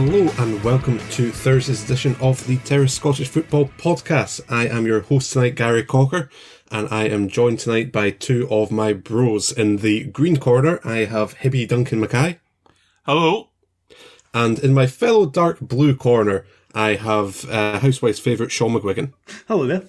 Hello and welcome to Thursday's edition of the Terrace Scottish Football Podcast. I am your host tonight, Gary Cocker, and I am joined tonight by two of my bros. In the green corner, I have Hibby Duncan Mackay. Hello. And in my fellow dark blue corner, I have uh, Housewife's favourite Sean McGuigan. Hello there.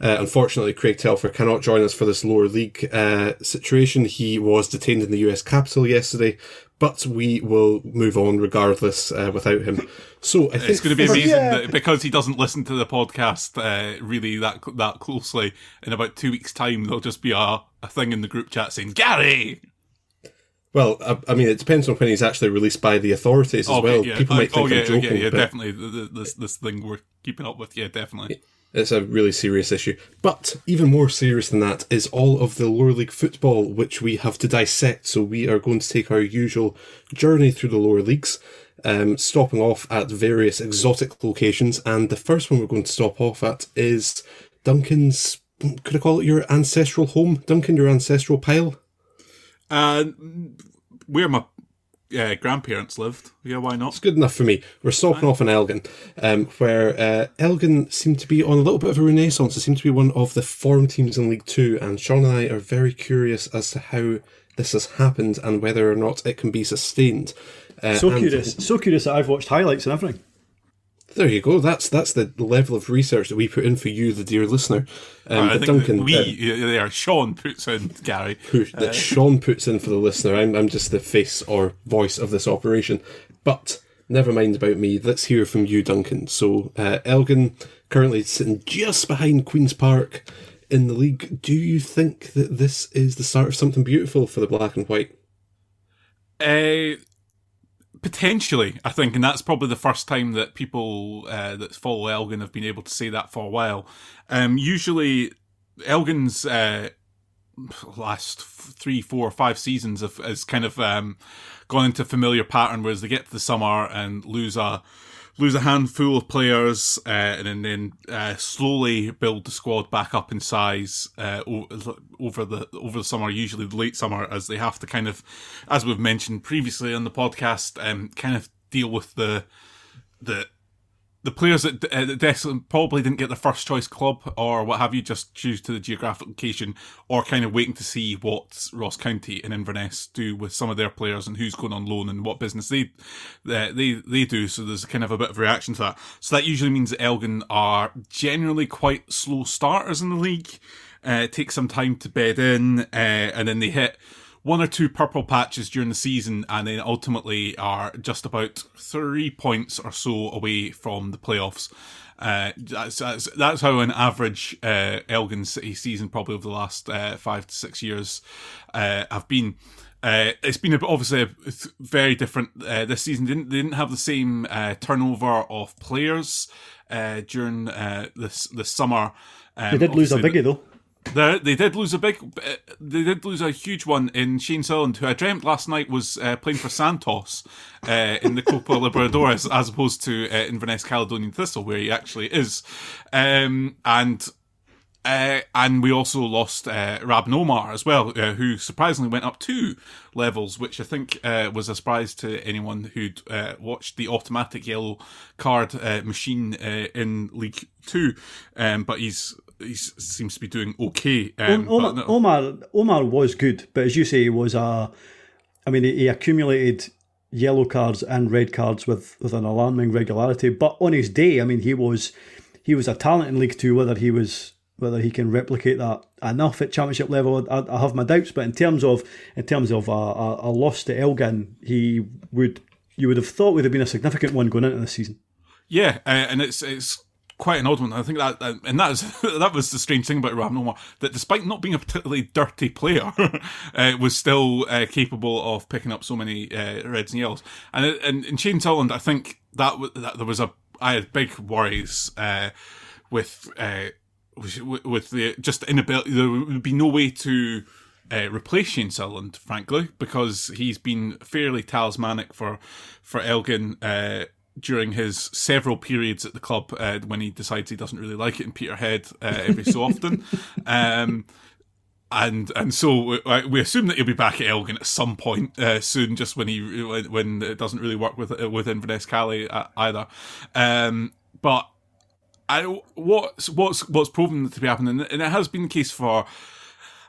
Uh, unfortunately, Craig Telfer cannot join us for this lower league uh, situation. He was detained in the US capital yesterday, but we will move on regardless uh, without him. So I think it's going to be amazing that because he doesn't listen to the podcast uh, really that that closely. In about two weeks' time, there'll just be a, a thing in the group chat saying Gary. Well, I, I mean, it depends on when he's actually released by the authorities as Okay, well. yeah. People might oh, think yeah, I'm joking, yeah, yeah, definitely. This this thing we're keeping up with, yeah, definitely. It's a really serious issue. But even more serious than that is all of the lower league football, which we have to dissect. So we are going to take our usual journey through the lower leagues, um, stopping off at various exotic locations. And the first one we're going to stop off at is Duncan's. Could I call it your ancestral home, Duncan? Your ancestral pile. Uh, where my uh, grandparents lived. Yeah, why not? It's good enough for me. We're stopping off in Elgin, um, where uh, Elgin seem to be on a little bit of a renaissance. It seems to be one of the form teams in League Two, and Sean and I are very curious as to how this has happened and whether or not it can be sustained. Uh, so and- curious, so curious that I've watched highlights and everything. There you go. That's that's the level of research that we put in for you, the dear listener. Um, I think Duncan, we uh, there. Sean puts in Gary. push, that Uh, Sean puts in for the listener. I'm, I'm just the face or voice of this operation. But never mind about me. Let's hear from you, Duncan. So, uh, Elgin currently sitting just behind Queen's Park in the league. Do you think that this is the start of something beautiful for the black and white? Uh, potentially, I think, and that's probably the first time that people uh, that follow Elgin have been able to say that for a while. Um, usually, Elgin's uh, last three, four, five seasons have has kind of um, gone into familiar pattern, whereas they get to the summer and lose a lose a handful of players, uh, and then, uh, slowly build the squad back up in size uh, over the over the summer, usually the late summer, as they have to kind of, as we've mentioned previously on the podcast, um, kind of deal with the the the players that, uh, probably didn't get the first choice club or what have you, just choose to the geographic location, or kind of waiting to see what Ross County and Inverness do with some of their players and who's going on loan and what business they uh, they they do. So there's kind of a bit of reaction to that. So that usually means that Elgin are generally quite slow starters in the league. Uh, it takes some time to bed in, uh, and then they hit one or two purple patches during the season, and then ultimately are just about three points or so away from the playoffs. Uh, that's, that's that's how an average uh, Elgin City season, probably over the last uh, five to six years, uh, have been. Uh, it's been a, obviously a, very different uh, this season. They didn't, they didn't have the same uh, turnover of players uh, during uh, this this summer. Um, they did lose a biggie though. They, they did lose a big, they did lose a huge one in Shane Sutherland, who I dreamt last night was uh, playing for Santos uh, in the Copa Libertadores, as opposed to uh, Inverness Caledonian Thistle, where he actually is. Um, and uh, and we also lost uh, Rabin Omar as well, uh, who surprisingly went up two levels, which I think uh, was a surprise to anyone who'd uh, watched the automatic yellow card uh, machine in League Two. Um, but he's he seems to be doing okay. Um, Omar, no. Omar, Omar was good, but as you say, he was a. I mean, he accumulated yellow cards and red cards with, with an alarming regularity. But on his day, I mean, he was he was a talent in League Two. Whether he was whether he can replicate that enough at Championship level, I, I have my doubts. But in terms of in terms of a, a, a loss to Elgin, he would you would have thought would have been a significant one going into the season. Yeah, uh, and it's it's quite an odd one. I think that, and that is that was the strange thing about Rabin Omar that despite not being a particularly dirty player, uh, was still uh, capable of picking up so many uh, reds and yellows. And and in Shane Sutherland, I think that, that there was a I had big worries uh, with, uh, with with the just inability. There would be no way to. Uh, replace Shane Sutherland, frankly, because he's been fairly talismanic for for Elgin uh, during his several periods at the club uh, when he decides he doesn't really like it in Peterhead uh, every so often. Um, and and so we, we, assume that he'll be back at Elgin at some point uh, soon, just when he when it doesn't really work with with Inverness Cali uh, either. Um, but I, what's what's what's proven to be happening, and it has been the case for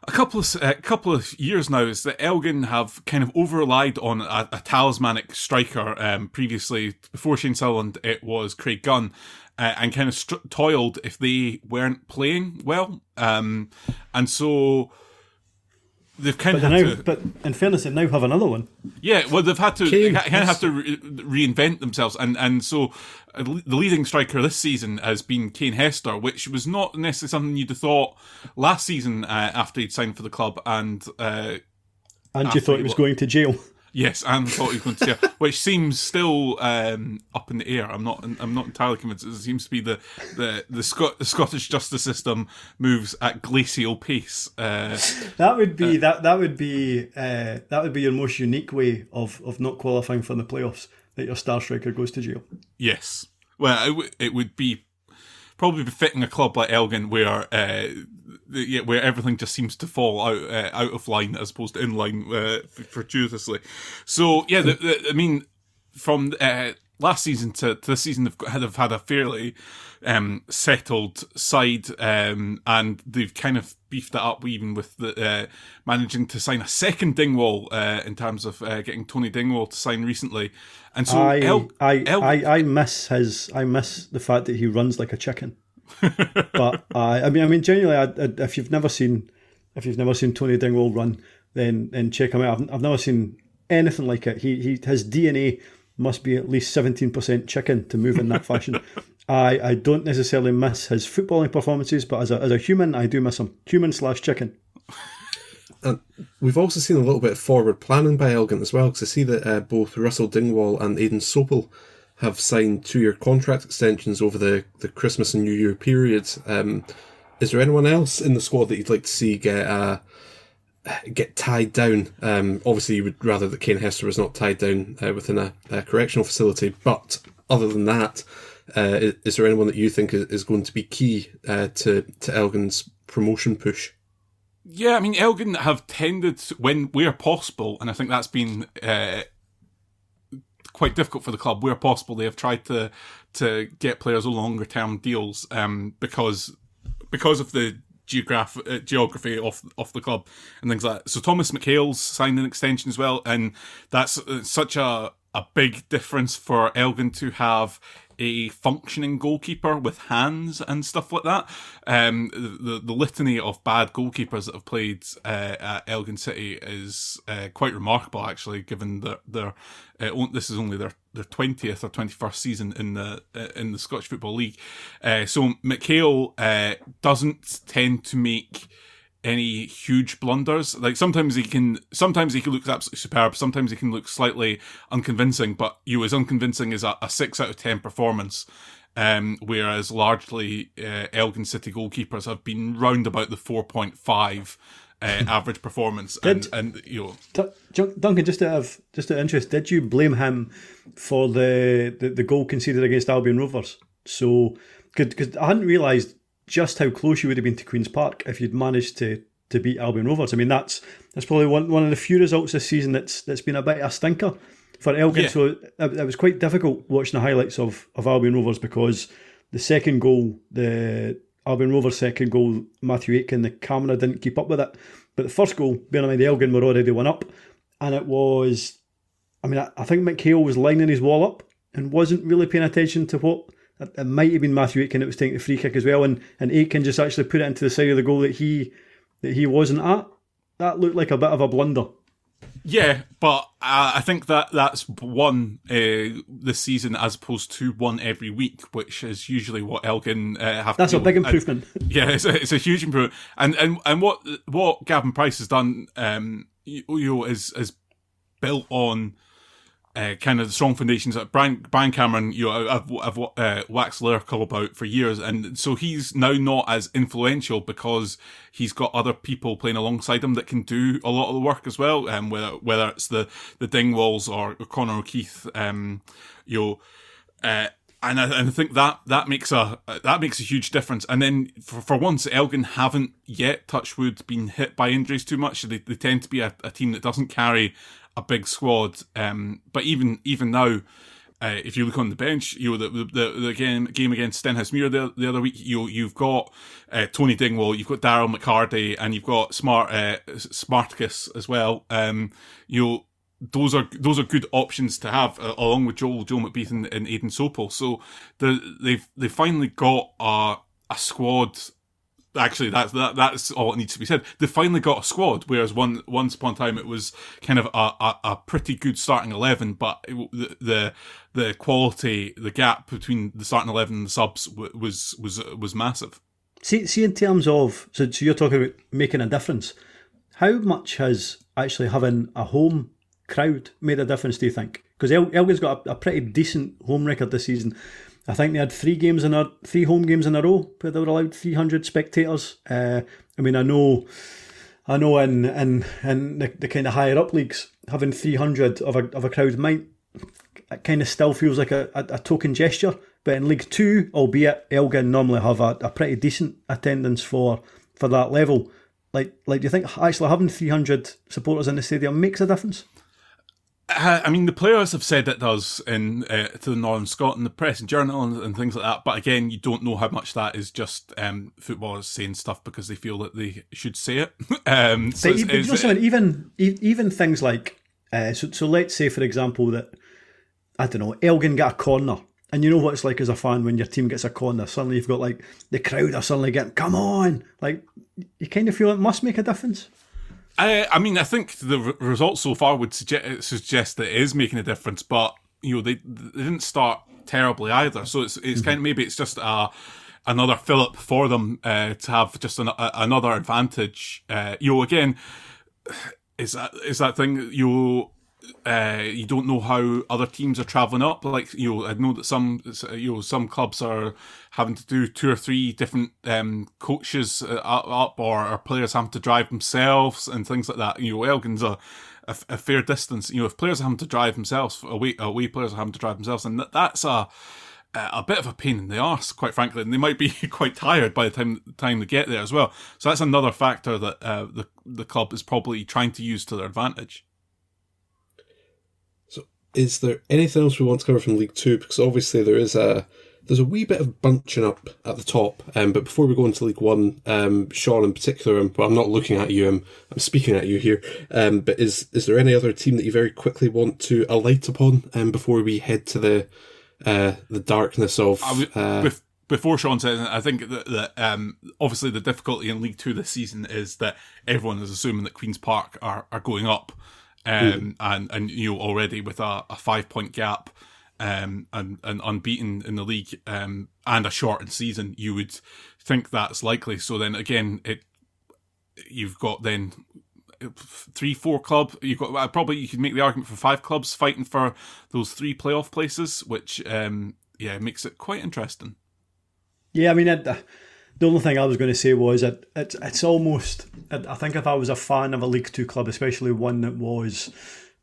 a couple of a couple of years now is that Elgin have kind of over relied on a, a talismanic striker. Um, previously, before Shane Sutherland, it was Craig Gunn, uh, and kind of toiled if they weren't playing well. Um, and so they've kind but of now, to, but in fairness, they now have another one. Yeah, well, they've had to Kane, kind of have to re- reinvent themselves, and and so uh, the leading striker this season has been Kane Hester, which was not necessarily something you'd have thought last season uh, after he'd signed for the club, and uh, and you thought he was going to jail. Yes, and thought he was going to jail, which seems still um, up in the air. I'm not. I'm not entirely convinced. It seems to be the the the, Scot- the Scottish justice system moves at glacial pace. Uh, that would be uh, that. That would be uh, that would be your most unique way of of not qualifying for the playoffs. That your star striker goes to jail. Yes. Well, it, w- it would be probably befitting a club like Elgin, where uh, yeah, where everything just seems to fall out uh, out of line as opposed to in line uh, fortuitously. So yeah, the, the, I mean, from uh, last season to, to this season, they've, they've had a fairly um, settled side, um, and they've kind of beefed it up even with the uh, managing to sign a second Dingwall uh, in terms of uh, getting Tony Dingwall to sign recently. And so I, El- I, El- I, I miss his I miss the fact that he runs like a chicken. But I, I mean, I mean, genuinely, I, I, if you've never seen, if you've never seen Tony Dingwall run, then then check him out. I've, I've never seen anything like it. He he his DNA must be at least seventeen percent chicken to move in that fashion. I, I don't necessarily miss his footballing performances, but as a as a human, I do miss him. Human slash chicken. And we've also seen a little bit of forward planning by Elgin as well, because I see that uh, both Russell Dingwall and Aidan Sopel have signed two year contract extensions over the, the Christmas and New Year period. Um, is there anyone else in the squad that you'd like to see get uh, get tied down? Um, obviously, you would rather that Kane Hester was not tied down uh, within a, a, correctional facility, but other than that, uh, is, is, there anyone that you think is, is going to be key uh, to, to Elgin's promotion push? Yeah, I mean, Elgin have tended, when where possible, and I think that's been uh, quite difficult for the club. Where possible, they have tried to to get players on longer term deals um, because because of the geograph- uh, geography of of the club and things like that. So Thomas McHale's signed an extension as well, and that's uh, such a a big difference for Elgin to have a functioning goalkeeper with hands and stuff like that. Um, the the litany of bad goalkeepers that have played uh, at Elgin City is uh, quite remarkable, actually, given that their uh, this is only their their twentieth or twenty first season in the uh, in the Scottish Football League. Uh, so McHale uh, doesn't tend to make any huge blunders. Like sometimes he can, sometimes he can look absolutely superb. Sometimes he can look slightly unconvincing, but you as unconvincing as a, a six out of ten performance. Um, whereas largely uh, Elgin City goalkeepers have been round about the four point five uh, average performance, and, did, and you know, Duncan, just out of just out of interest, did you blame him for the the, the goal conceded against Albion Rovers? So, because I hadn't realised just how close you would have been to Queen's Park if you'd managed to to beat Albion Rovers. I mean, that's that's probably one, one of the few results this season that's that's been a bit of a stinker for Elgin. Yeah. So it, it, was quite difficult watching the highlights of, of Albion Rovers because the second goal, the Albion Rovers second goal, Matthew Aitken, the camera didn't keep up with it. But the first goal, bearing in mind the Elgin were already one up, and it was, I mean, I, I think McHale was lining his wall up and wasn't really paying attention to what it might have been Matthew Aitken that was taking the free kick as well, and, and Aitken just actually put it into the side of the goal that he that he wasn't at. That looked like a bit of a blunder. Yeah, but uh, I think that that's one uh, this season as opposed to one every week, which is usually what Elgin uh, have. That's a big improvement. And, yeah, it's a, it's a huge improvement, and and and what what Gavin Price has done, um, you know, is is built on uh, kind of the strong foundations that Brian, Brian Cameron, you know, I've, I've uh, waxed lyrical about for years. And so he's now not as influential because he's got other people playing alongside him that can do a lot of the work as well. Um, whether, whether it's the, the Dingwalls or Conor O'Keefe, um, you know, uh, and I, and I think that that makes a that makes a huge difference. And then for, for once, Elgin haven't yet Touchwood been hit by injuries too much. They, they tend to be a, a team that doesn't carry a big squad. Um, but even even now, uh, if you look on the bench, you know the the, the game game against Stenhousemuir the, the other week, you you've got uh, Tony Dingwall, you've got Daryl McHardy, and you've got Smart uh, Smarticus as well. Um, you those are those are good options to have uh, along with Joel Joe McBeath and, and Aidan Sopel. So the, they've they finally got a a squad actually that's that that's all that needs to be said. They finally got a squad, whereas one once upon a time it was kind of a, a, a pretty good starting eleven, but it, the, the the quality, the gap between the starting eleven and the subs was was was massive. See, see, in terms of so, so you're talking about making a difference. How much has actually having a home crowd made a difference? Do you think? Because El- Elgin's got a, a pretty decent home record this season. I think they had three games in a three home games in a row where they were allowed 300 spectators. Uh, I mean, I know, I know, in in, in the, the kind of higher up leagues, having 300 of a of a crowd might it kind of still feels like a, a, a token gesture. But in League Two, albeit Elgin normally have a, a pretty decent attendance for for that level, like like do you think actually having 300 supporters in the stadium makes a difference? I mean, the players have said it does in uh, to the Northern Scotland, the press and journal, and, and, things like that. But again, you don't know how much that is just um, footballers saying stuff because they feel that they should say it. um, so but, it's, it's, you know even even things like uh, so. So let's say, for example, that I don't know, Elgin get a corner, and you know what it's like as a fan when your team gets a corner. Suddenly, you've got like the crowd are suddenly getting, "Come on!" Like you kind of feel it must make a difference. I, I mean, I think the re- results so far would suggest, suggest that it is making a difference, but you know they they didn't start terribly either. So it's it's mm-hmm. kind of maybe it's just a another fillip for them uh, to have just an, a, another advantage. Uh, you know, again, is that is that thing you uh, you don't know how other teams are traveling up. Like you know, I know that some you know some clubs are having to do two or three different um, coaches uh, up, or, or players having to drive themselves and things like that. You know, Elgin's a, a, a fair distance. You know, if players are having to drive themselves away, away players are having to drive themselves, and that, that's a a bit of a pain in the arse, quite frankly, and they might be quite tired by the time time they get there as well. So that's another factor that uh, the the club is probably trying to use to their advantage is there anything else we want to cover from League Two? Because obviously there is a there's a wee bit of bunching up at the top. Um, but before we go into League One, um, Sean in particular, um, well, I'm not looking at you, I'm, I'm speaking at you here. Um, but is is there any other team that you very quickly want to alight upon um, before we head to the uh, the darkness of? Uh, before Sean says, I think that, that um, obviously the difficulty in League Two this season is that everyone is assuming that Queens Park are, are going up, um, mm. and and you know already with a, a five point gap um, and, and unbeaten in the league um, and a shortened season, you would think that's likely. So then again, it you've got then three, four club. You've got uh, probably you could make the argument for five clubs fighting for those three playoff places, which um, yeah makes it quite interesting. Yeah, I mean, it, the only thing I was going to say was that it's it's almost. I think if I was a fan of a League Two club, especially one that was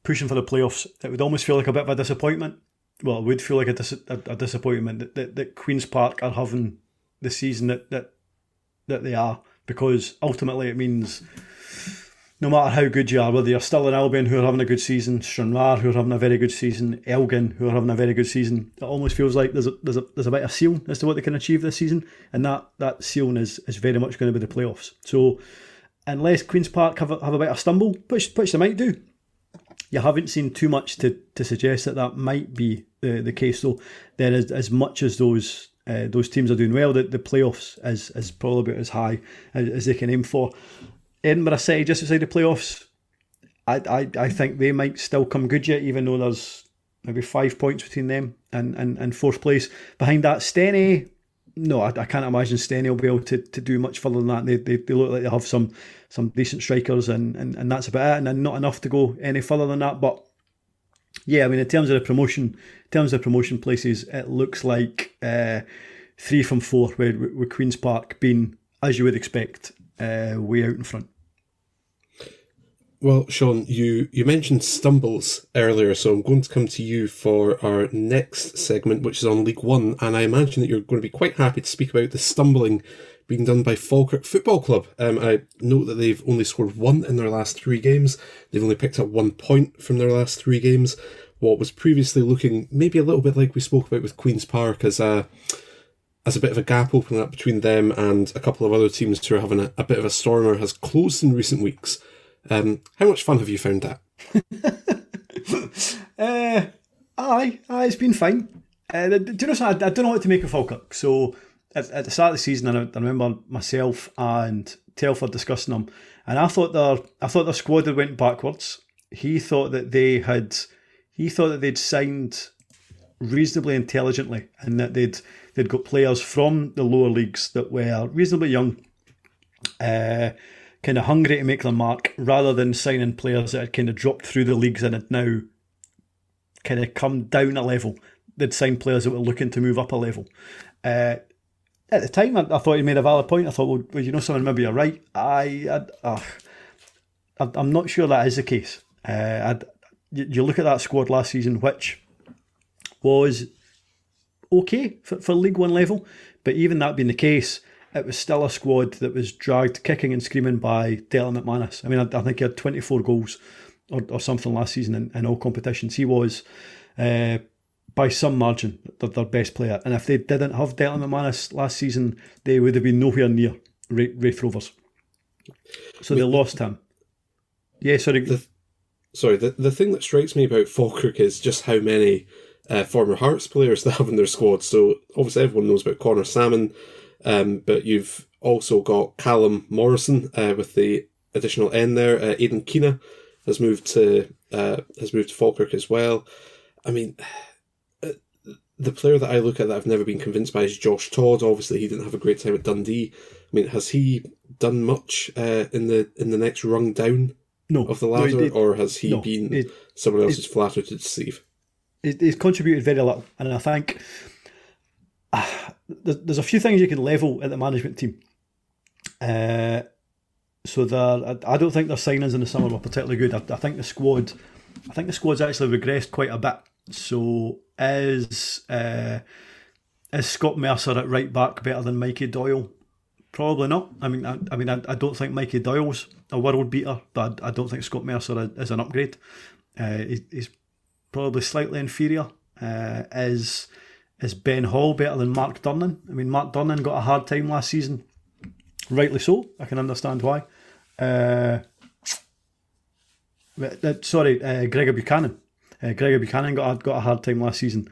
pushing for the playoffs, it would almost feel like a bit of a disappointment well, it would feel like a, dis- a, a disappointment that, that, that Queens Park are having the season that, that that they are because ultimately it means no matter how good you are, whether you're still in Albion who are having a good season, Stranraer who are having a very good season, Elgin who are having a very good season, it almost feels like there's a, there's a, there's a bit of seal as to what they can achieve this season, and that that ceiling is, is very much going to be the playoffs. So unless Queens Park have a, have a bit of stumble, which which they might do, you haven't seen too much to, to suggest that that might be the, the case. Though there is as much as those uh, those teams are doing well, that the playoffs is is probably about as high as, as they can aim for. Edinburgh City just outside the playoffs. I, I, I think they might still come good yet, even though there's maybe five points between them and, and, and fourth place. Behind that, Steny, no, I, I can't imagine Steny will be able to, to do much further than that. They, they, they look like they have some some decent strikers, and, and, and that's about it, and not enough to go any further than that. But yeah, I mean, in terms of the promotion, in terms of promotion places, it looks like uh, three from four, with, with Queens Park being, as you would expect, uh, way out in front. Well, Sean, you, you mentioned stumbles earlier, so I'm going to come to you for our next segment, which is on League One, and I imagine that you're going to be quite happy to speak about the stumbling being done by Falkirk Football Club. Um, I note that they've only scored one in their last three games. They've only picked up one point from their last three games. What was previously looking maybe a little bit like we spoke about with Queen's Park as a as a bit of a gap opening up between them and a couple of other teams who are having a, a bit of a stormer has closed in recent weeks. Um, how much fun have you found that? uh, aye, aye, it's been fine. Uh, do you know? I, I don't know what to make of Falkirk. So at, at the start of the season, I, I remember myself and Telfer discussing them, and I thought their I thought their squad had went backwards. He thought that they had he thought that they'd signed reasonably intelligently, and that they'd they'd got players from the lower leagues that were reasonably young, uh, kind of hungry to make their mark, rather than signing players that had kind of dropped through the leagues and had now kind of come down a level. They'd signed players that were looking to move up a level. Uh, at the time, I, I, thought he made a valid point. I thought, well, well you know something, maybe you're right. I, I, uh, I'm not sure that is the case. Uh, you look at that squad last season, which was okay for, for League One level, but even that being the case, it was still a squad that was dragged kicking and screaming by Declan McManus. I mean, I, I think he had 24 goals or, or something last season in, in all competitions. He was uh, by some margin their, their best player. And if they didn't have Declan McManus last season, they would have been nowhere near Raith Rovers. So they lost him. Yeah, sorry. The, sorry, the, the thing that strikes me about Falkirk is just how many uh, former Hearts players they have in their squad. So obviously everyone knows about Conor Sammon, um, but you've also got Callumn Morrison uh, with the additional N there. Uh, Aidan Keena has moved to uh, has moved to Falkirk as well. I mean, the player that I look at that I've never been convinced by is Josh Todd. Obviously, he didn't have a great time at Dundee. I mean, has he done much uh, in the in the next rung down no, of the ladder, no, or has he no, been it, someone else's flatter to deceive? He's contributed very little, and I think uh, there's a few things you can level at the management team. Uh, so I don't think their signings in the summer were particularly good. I, I think the squad, I think the squad's actually regressed quite a bit. So is uh, is Scott Mercer at right back better than Mikey Doyle? Probably not. I mean, I, I mean, I, I, don't think Mikey Doyle's a world beater, but I, I don't think Scott Mercer is an upgrade. Uh, he, he's probably slightly inferior. Uh, is is Ben Hall better than Mark Durnan? I mean, Mark Durnan got a hard time last season, rightly so. I can understand why. Uh, sorry, uh, Gregor Buchanan. Uh, Gregor Buchanan got got a hard time last season,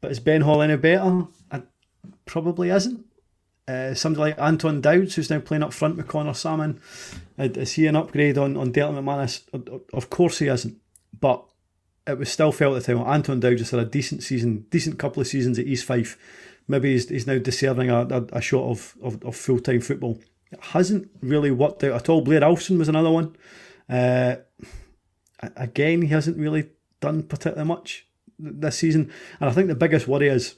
but is Ben Hall any better? I, probably isn't. Uh, somebody like Anton Dowds, who's now playing up front with Conor Sammon, is he an upgrade on, on Declan McManus? Of course he isn't. But it was still felt at the time. Anton Dowds just had a decent season, decent couple of seasons at East Fife. Maybe he's, he's now deserving a, a, a shot of, of, of full time football. It hasn't really worked out at all. Blair Alston was another one. Uh, again, he hasn't really done particularly much this season. And I think the biggest worry is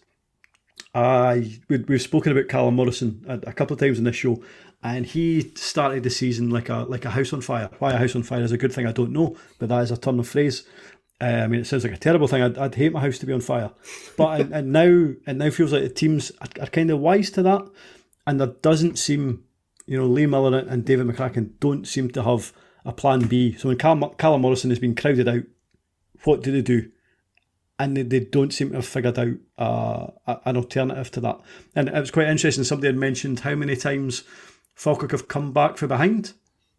uh, we, we've spoken about Callumn Morrison a, a, couple of times in this show, and he started the season like a like a house on fire. Why a house on fire is a good thing, I don't know, but that is a turn of phrase. Uh, I mean, it sounds like a terrible thing. I'd, I'd hate my house to be on fire, but and, and now it now feels like the teams are, are, kind of wise to that, and there doesn't seem, you know, Lee Miller and David McCracken don't seem to have a plan B. So when Callumn, Callumn Morrison has been crowded out, what do they do? And they, they don't seem to have figured out uh, an alternative to that. And it was quite interesting. Somebody had mentioned how many times Falkirk have come back from behind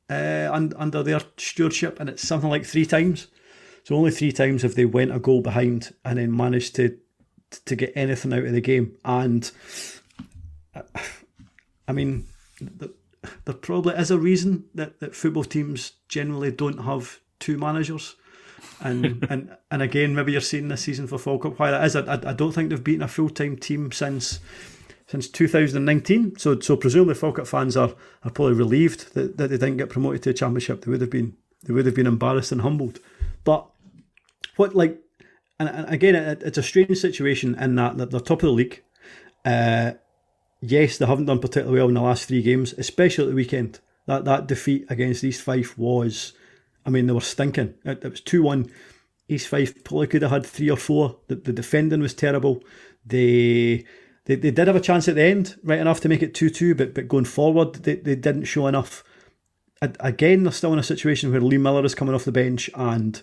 uh, under their stewardship, and it's something like three times. So only three times have they went a goal behind and then managed to to get anything out of the game. And I mean, there probably is a reason that, that football teams generally don't have two managers. And and and again, maybe you're seeing this season for Falkirk why that is. I, I don't think they've beaten a full time team since since 2019. So so presumably Falkirk fans are, are probably relieved that, that they didn't get promoted to a championship. They would have been they would have been embarrassed and humbled. But what like, and, and again, it, it's a strange situation in that, that they're top of the league. Uh, yes, they haven't done particularly well in the last three games, especially at the weekend. That that defeat against East Fife was, I mean, they were stinking. It, it was two one. East Fife probably could have had three or four. The, the defending was terrible. They, they they did have a chance at the end, right enough to make it two two, but but going forward, they, they didn't show enough. Again, they're still in a situation where Lee Miller is coming off the bench and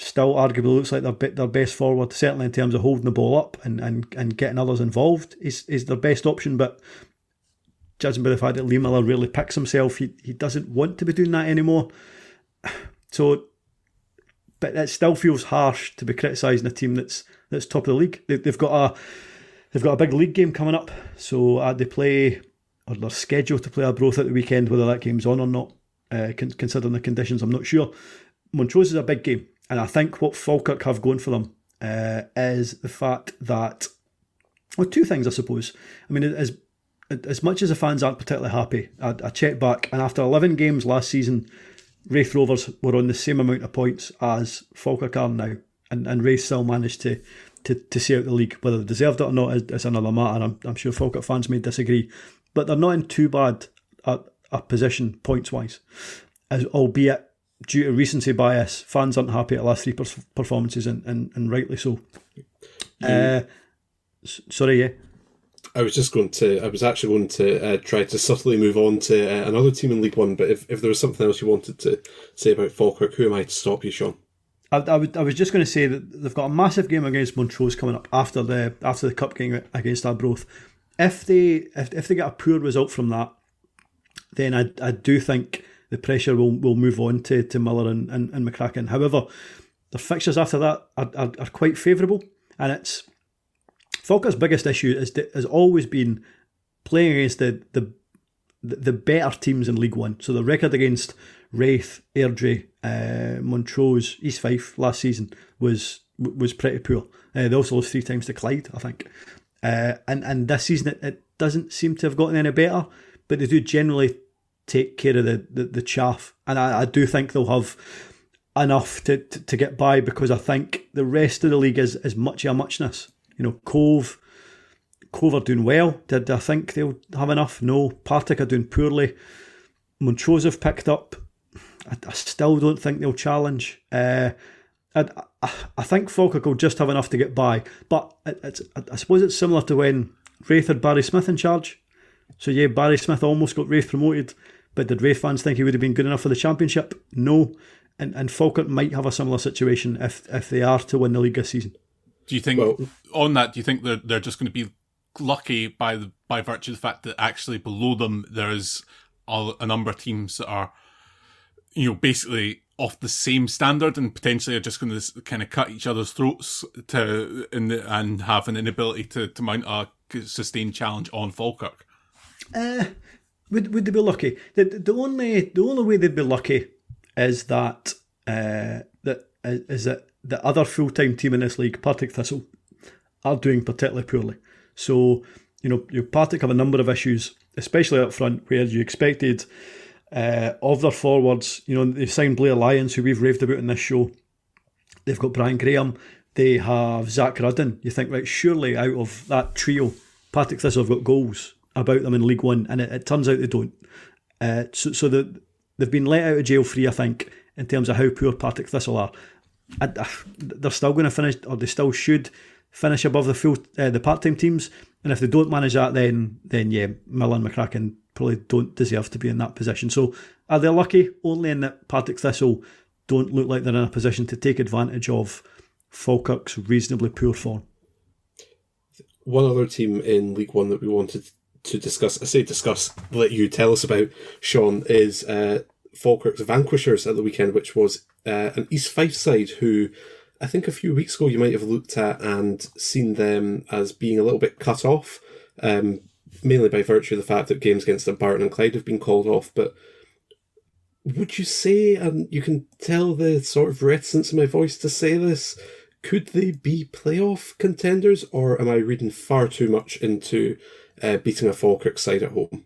still arguably looks like their their best forward, certainly in terms of holding the ball up and, and, and getting others involved, is is their best option. But judging by the fact that Lee Miller really picks himself, he, he doesn't want to be doing that anymore. So, but it still feels harsh to be criticising a team that's that's top of the league. They, have got a they've got a big league game coming up, so uh, they play or they're scheduled to play a Arbroath at the weekend. Whether that game's on or not, uh, considering the conditions, I'm not sure. Montrose is a big game. And I think what Falkirk have going for them uh, is the fact that, well, two things, I suppose. I mean, as as much as the fans aren't particularly happy, I, I checked back, and after 11 games last season, Raith Rovers were on the same amount of points as Falkirk are now, and, and Raith still managed to, to, to see out the league. Whether they deserved it or not is, is another matter. I'm, I'm sure Falkirk fans may disagree, but they're not in too bad a, a position points wise, as albeit due to recency bias, fans aren't happy at the last three performances, and, and, and rightly so. Uh, sorry, yeah. I was just going to. I was actually going to uh, try to subtly move on to uh, another team in League One. But if, if there was something else you wanted to say about Falkirk, who am I to stop you, Sean? I, I, would, I was just going to say that they've got a massive game against Montrose coming up after the after the cup game against Arbroath. If they if, if they get a poor result from that, then I I do think the pressure will, will move on to, to Miller and, and, and McCracken. However, the fixtures after that are, are, are quite favourable, and it's Falkirk's biggest issue is has always been playing against the, the the better teams in League One. So the record against Raith, Airdrie, uh, Montrose, East Fife last season was was pretty poor. Uh, they also lost three times to Clyde, I think. Uh, and and this season it, it doesn't seem to have gotten any better, but they do generally take care of the, the, the chaff. And I, I do think they'll have enough to, to, to, get by because I think the rest of the league is, is much a muchness. You know, Cove, Cove are doing well. Did I think they'll have enough? No. Partick are doing poorly. Montrose have picked up. I, I still don't think they'll challenge. Uh, I, I, I think Falkirk will just have enough to get by. But it, it's, I suppose it's similar to when Raith had Barry Smith in charge. So yeah, Barry Smith almost got Raith promoted. But did Raith fans think he would have been good enough for the championship? No. And and Falkirk might have a similar situation if if they are to win the league this season. Do you think? Well, on that, do you think they're they're just going to be lucky by the by virtue of the fact that actually below them there's a, a number of teams that are, you know, basically off the same standard and potentially are just going to kind of cut each other's throats to and and have an inability to to mount a sustained challenge on Falkirk. Uh, would would they be lucky? The, the only the only way they'd be lucky is that uh, that is that the other full time team in this league, Partick Thistle, are doing particularly poorly. So you know, your Partick have a number of issues, especially up front, where you expected uh, of their forwards. You know, they've signed Blair Lyons, who we've raved about in this show. They've got Brian Graham. They have Zach Rudden. You think, right, surely out of that trio, Partick Thistle have got goals about them in League One, and it, it turns out they don't. Uh, so so the, they've been let out of jail free, I think, in terms of how poor Partick Thistle are. I, I, they're still going to finish, or they still should finish above the full uh, the part time teams. And if they don't manage that, then then yeah, Mill and McCracken probably don't deserve to be in that position. So are they lucky? Only in that Partick Thistle don't look like they're in a position to take advantage of Falkirk's reasonably poor form. One other team in League One that we wanted to discuss, I say discuss, let you tell us about, Sean, is uh, Falkirk's Vanquishers at the weekend, which was uh, an East Fife side who I think a few weeks ago you might have looked at and seen them as being a little bit cut off, um, mainly by virtue of the fact that games against Dumbarton and Clyde have been called off. But would you say, and you can tell the sort of reticence in my voice to say this, could they be playoff contenders, or am I reading far too much into uh, beating a Falkirk side at home?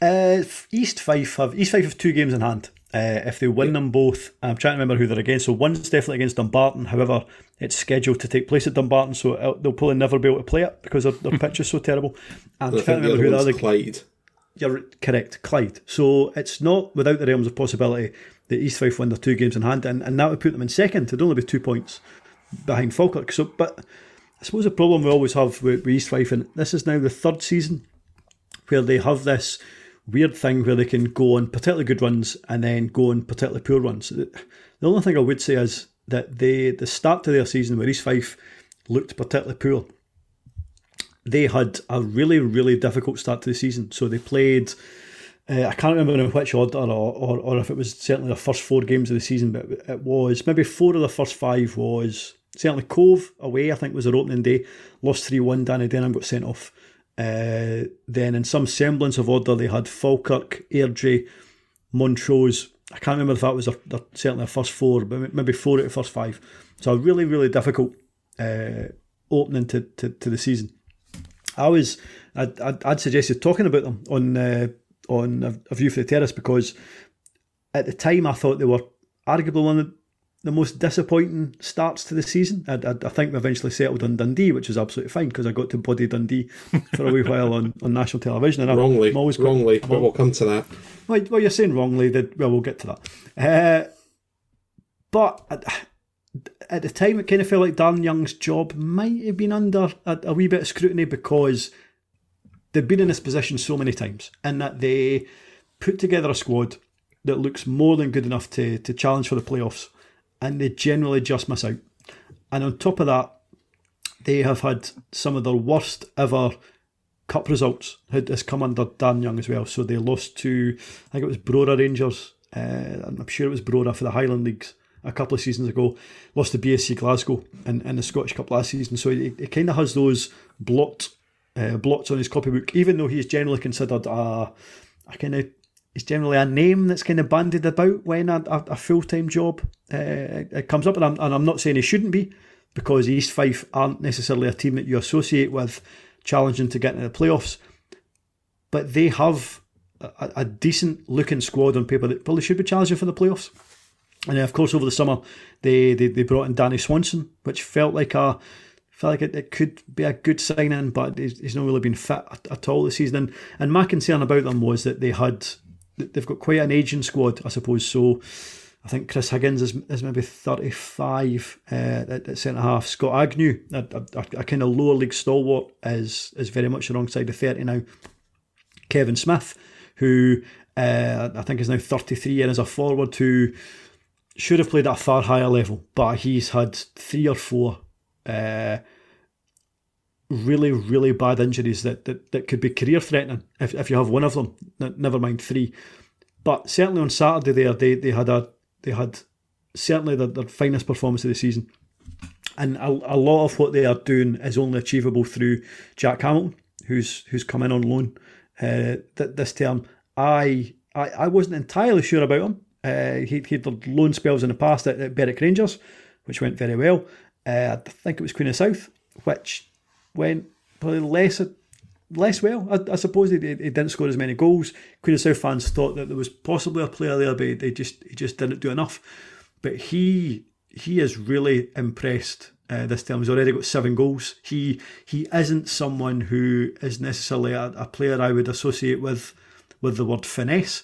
Uh, East Fife have East Fife have two games in hand. Uh, if they win them both, I'm trying to remember who they're against. So one's definitely against Dumbarton. However, it's scheduled to take place at Dumbarton, so they'll probably never be able to play it because their, their pitch is so terrible. I'm I trying to remember who the other Clyde. You're correct, Clyde. So it's not without the realms of possibility that East Fife win their two games in hand, and, and that would put them in second. It'd only be two points behind Falkirk. So, but I suppose the problem we always have with, with East Fife, and this is now the third season where they have this weird thing where they can go on particularly good runs and then go on particularly poor runs. The only thing I would say is that they the start to their season where East Fife looked particularly poor, they had a really, really difficult start to the season. So they played uh, I can't remember in which order or, or, or if it was certainly the first four games of the season, but it was maybe four of the first five was certainly Cove away, I think was their opening day. Lost 3 1, Danny Denholm got sent off. Uh, then, in some semblance of order, they had Falkirk, Airdrie, Montrose. I can't remember if that was their, their, certainly their first four, but maybe four out of first five. So, a really, really difficult uh, opening to, to, to, the season. I was, I'd, I'd, I'd suggested talking about them on uh, on a, a, View for the Terrace because at the time I thought they were arguably one of the most disappointing starts to the season. I, I, I, think we eventually settled on Dundee, which is absolutely fine because I got to body Dundee for a wee while on, on national television. And wrongly, I'm always got, wrongly, but we'll come to that. Well, well you're saying wrongly. That well, we'll get to that. Uh, but at, at, the time, it kind of felt like Darren Young's job might have been under a, a wee bit of scrutiny because they've been in this position so many times, and that they put together a squad that looks more than good enough to to challenge for the playoffs and they generally just miss out. And on top of that, they have had some of their worst ever cup results Had has come under Dan Young as well. So they lost to, I think it was Brora Rangers. Uh, I'm sure it was Brora for the Highland Leagues a couple of seasons ago. Lost to BSC Glasgow in, in the Scottish Cup last season. So he, he kind of has those blocked uh, blots on his copybook, even though he's generally considered a, a kind of it's generally a name that's kind of bandied about when a, a, a full time job uh, comes up. And I'm, and I'm not saying he shouldn't be, because East Fife aren't necessarily a team that you associate with challenging to get into the playoffs. But they have a, a decent looking squad on paper that probably should be challenging for the playoffs. And then, of course, over the summer, they, they, they brought in Danny Swanson, which felt like a felt like it, it could be a good signing, but he's, he's not really been fit at, at all this season. And, and my concern about them was that they had they've got quite an aging squad, I suppose. So I think Chris Higgins is, is maybe 35 uh, at, at centre half. Scott Agnew, a, a, a, kind of lower league stalwart, is is very much alongside the 30 now. Kevin Smith, who uh, I think is now 33 and is a forward who should have played at a far higher level, but he's had three or four uh, really, really bad injuries that, that, that could be career threatening if, if you have one of them, never mind three. But certainly on Saturday there, they, they had a they had certainly their, their finest performance of the season. And a, a lot of what they are doing is only achievable through Jack Hamilton, who's who's come in on loan uh, th- this term. I, I I wasn't entirely sure about him. Uh, he he had loan spells in the past at, at Berwick Rangers, which went very well. Uh, I think it was Queen of South, which went probably less less well. I, I suppose he, he, didn't score as many goals. Queen of South fans thought that there was possibly a player there, but they just he just didn't do enough. But he he is really impressed uh, this time. He's already got seven goals. He he isn't someone who is necessarily a, a player I would associate with with the word finesse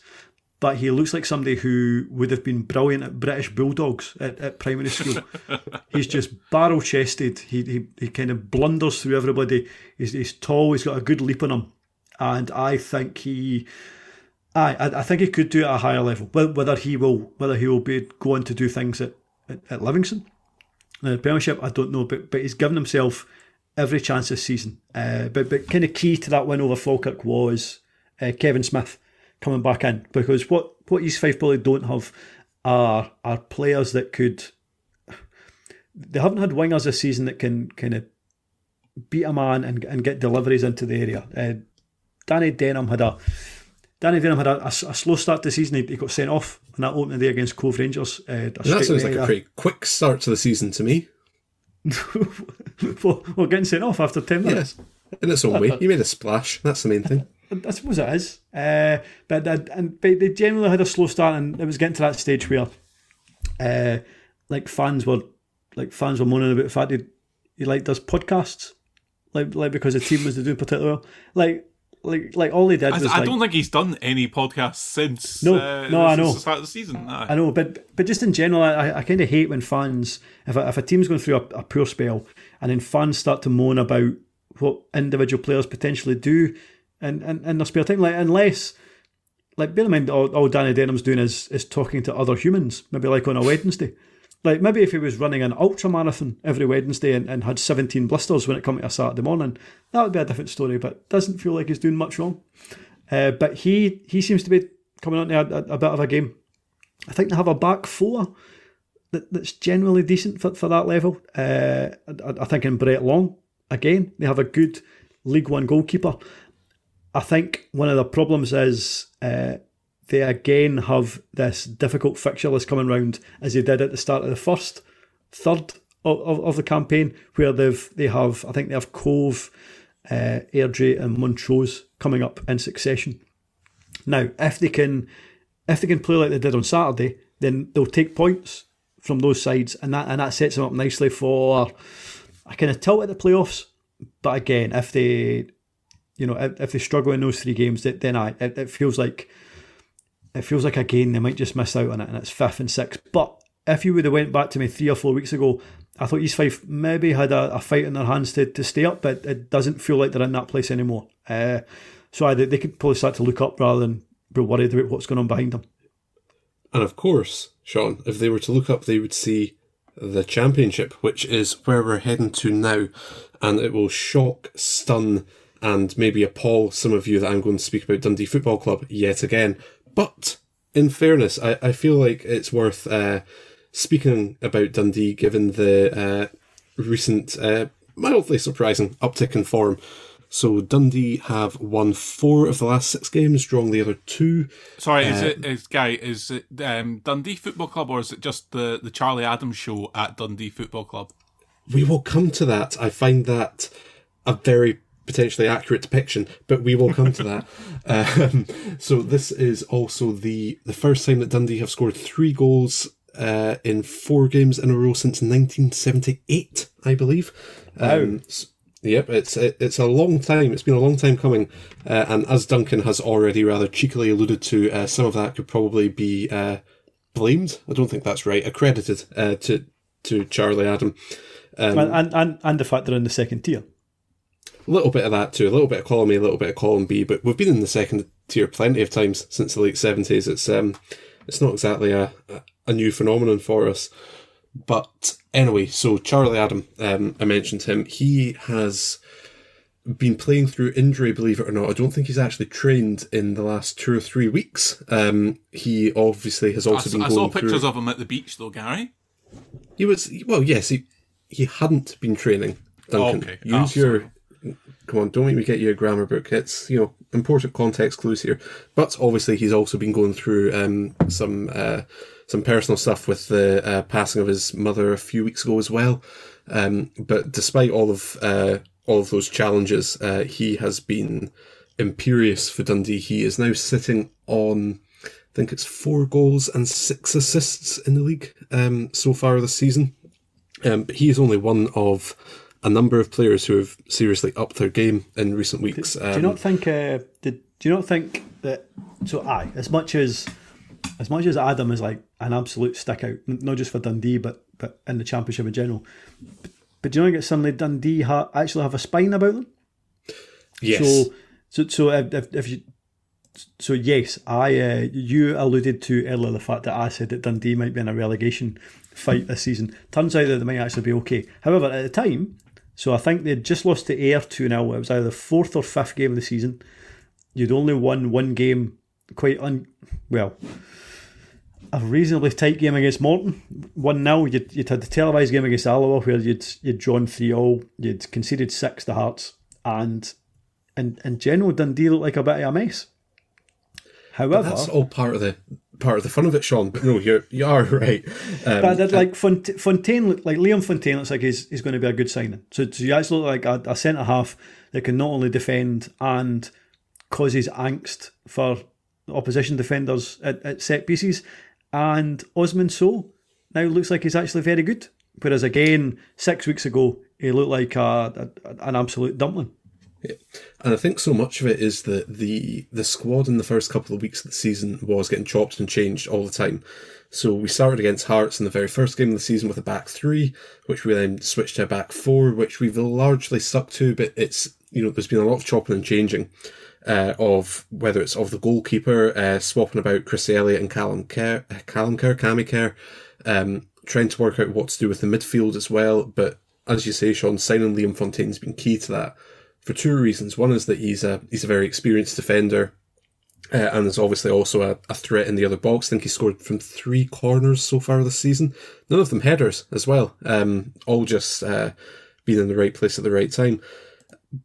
but he looks like somebody who would have been brilliant at British Bulldogs at, at primary school. he's just barrel chested. He, he he kind of blunders through everybody. He's, he's tall. He's got a good leap on him, and I think he. I, I think he could do it at a higher level. Whether he will, whether he will be going to do things at, at, at Livingston, the Premiership, I don't know. But but he's given himself every chance this season. Uh, but but kind of key to that win over Falkirk was uh, Kevin Smith coming back in because what what East Fife probably don't have are are players that could. They haven't had wingers this season that can kind of beat a man and, and get deliveries into the area. Uh, Danny Denholm had a Danny Denholm had a, a, a, slow start to the season. He, he, got sent off on that opening day against Cove Rangers. Uh, that sounds like a pretty quick start to the season to me. well, well, getting sent off after ten minutes. Yes. In its own way, he made a splash. That's the main thing. I suppose it is. Uh, but and but they generally had a slow start, and it was getting to that stage where, uh, like fans were, like fans were moaning about the fact he, he like does podcasts, like like because the team was doing particularly well. Like like like all he did I, was. I like, don't think he's done any podcasts since. No, uh, no, I know. the start of the season. No. I know, but but just in general, I, I kind of hate when fans, if a, if a team's going through a, a poor spell, and then fans start to moan about what individual players potentially do in, in, in their spare time. Like unless like bear in mind all, all Danny Denholm's doing is is talking to other humans, maybe like on a Wednesday. Like maybe if he was running an ultra marathon every Wednesday and, and had 17 blisters when it come to a Saturday morning, that would be a different story. But doesn't feel like he's doing much wrong. Uh, but he he seems to be coming on to a, a, a, bit of a game. I think they have a back four that, that's generally decent for, for that level. Uh, I, I think in Brett Long again they have a good League One goalkeeper. I think one of the problems is uh, they again have this difficult fixture list coming round as they did at the start of the first third of, of, of the campaign, where they've they have I think they have Cove, uh, Airdrie, and Montrose coming up in succession. Now, if they can if they can play like they did on Saturday, then they'll take points from those sides, and that and that sets them up nicely for a kind of tilt at the playoffs. But again, if they you know, if, they struggle in those three games, that then I it, it feels like it feels like again they might just miss out on it, and it's fifth and sixth. But if you would have went back to me three or four weeks ago, I thought East Fife maybe had a, a fight in their hands to, to stay up, but it doesn't feel like they're in that place anymore. Uh, so I, they could probably start to look up rather than be worried about what's going on behind them. And of course, Sean, if they were to look up, they would see the championship, which is where we're heading to now, and it will shock, stun, and maybe appall some of you that I'm going to speak about Dundee Football Club yet again. But in fairness, I, I feel like it's worth uh, speaking about Dundee given the uh, recent, uh, mildly surprising uptick in form. So Dundee have won four of the last six games, drawing the other two. Sorry, is uh, it is Guy? Is it um, Dundee Football Club or is it just the the Charlie Adams show at Dundee Football Club? We will come to that. I find that a very potentially accurate depiction, but we will come to that. Um, so this is also the the first time that Dundee have scored three goals uh, in four games in a row since 1978, I believe. Um, so, yep, it's it's a long time. It's been a long time coming, uh, and as Duncan has already rather cheekily alluded to, uh, some of that could probably be uh, blamed. I don't think that's right. Accredited uh, to to Charlie Adam. Um, and, and and the fact they're in the second tier. A little bit of that too, a little bit of column A, a little bit of column B, but we've been in the second tier plenty of times since the late seventies. It's um, it's not exactly a a new phenomenon for us. But anyway, so Charlie Adam, um, I mentioned him. He has been playing through injury, believe it or not. I don't think he's actually trained in the last two or three weeks. Um, he obviously has also I, been. I saw pictures through... of him at the beach, though, Gary. He was well, yes. He he hadn't been training. Duncan, okay. use oh, your. Come on, don't make me get you a grammar book. It's you know important context clues here. But obviously, he's also been going through um, some uh, some personal stuff with the uh, passing of his mother a few weeks ago as well. Um, but despite all of uh, all of those challenges, uh, he has been imperious for Dundee. He is now sitting on, I think it's four goals and six assists in the league um, so far this season. Um, but he is only one of a number of players who have seriously upped their game in recent weeks. Do, do you not think? Uh, did, do you not think that? So, aye, as much as as much as Adam is like an absolute stick out, not just for Dundee, but but in the championship in general. But, but do you know that suddenly Dundee ha- actually have a spine about them? Yes. So so so if, if you so yes, I uh, you alluded to earlier the fact that I said that Dundee might be in a relegation fight this season. Turns out that they might actually be okay. However, at the time, so I think they'd just lost to Ayr 2 0. It was either the fourth or fifth game of the season. You'd only won one game quite un well a reasonably tight game against Morton. 1 0. You'd, you'd had the televised game against Alloa where you'd you'd drawn 3 all. You'd conceded 6 to Hearts. And in, in general, Dundee looked like a bit of a mess. However, but that's all part of the part of the fun of it, Sean. But no, you're you are right. Um, but that, like Fontaine, Fontaine, like Liam Fontaine, looks like he's, he's going to be a good signing. So, so you actually look like a, a centre half that can not only defend and causes angst for opposition defenders at, at set pieces. And Osman Sow now looks like he's actually very good. Whereas again, six weeks ago, he looked like a, a an absolute dumpling. Yeah. And I think so much of it is that the the squad in the first couple of weeks of the season was getting chopped and changed all the time. So we started against Hearts in the very first game of the season with a back three, which we then switched to a back four, which we've largely stuck to, but it's you know, there's been a lot of chopping and changing. Uh, of whether it's of the goalkeeper, uh, swapping about Chris Elliott and Callum Kerr, Callum Kerr, Cammy Kerr, um, trying to work out what to do with the midfield as well. But as you say, Sean, signing Liam Fontaine's been key to that for two reasons. One is that he's a he's a very experienced defender, uh, and is obviously also a, a, threat in the other box. I think he scored from three corners so far this season. None of them headers as well. Um, all just uh, being in the right place at the right time.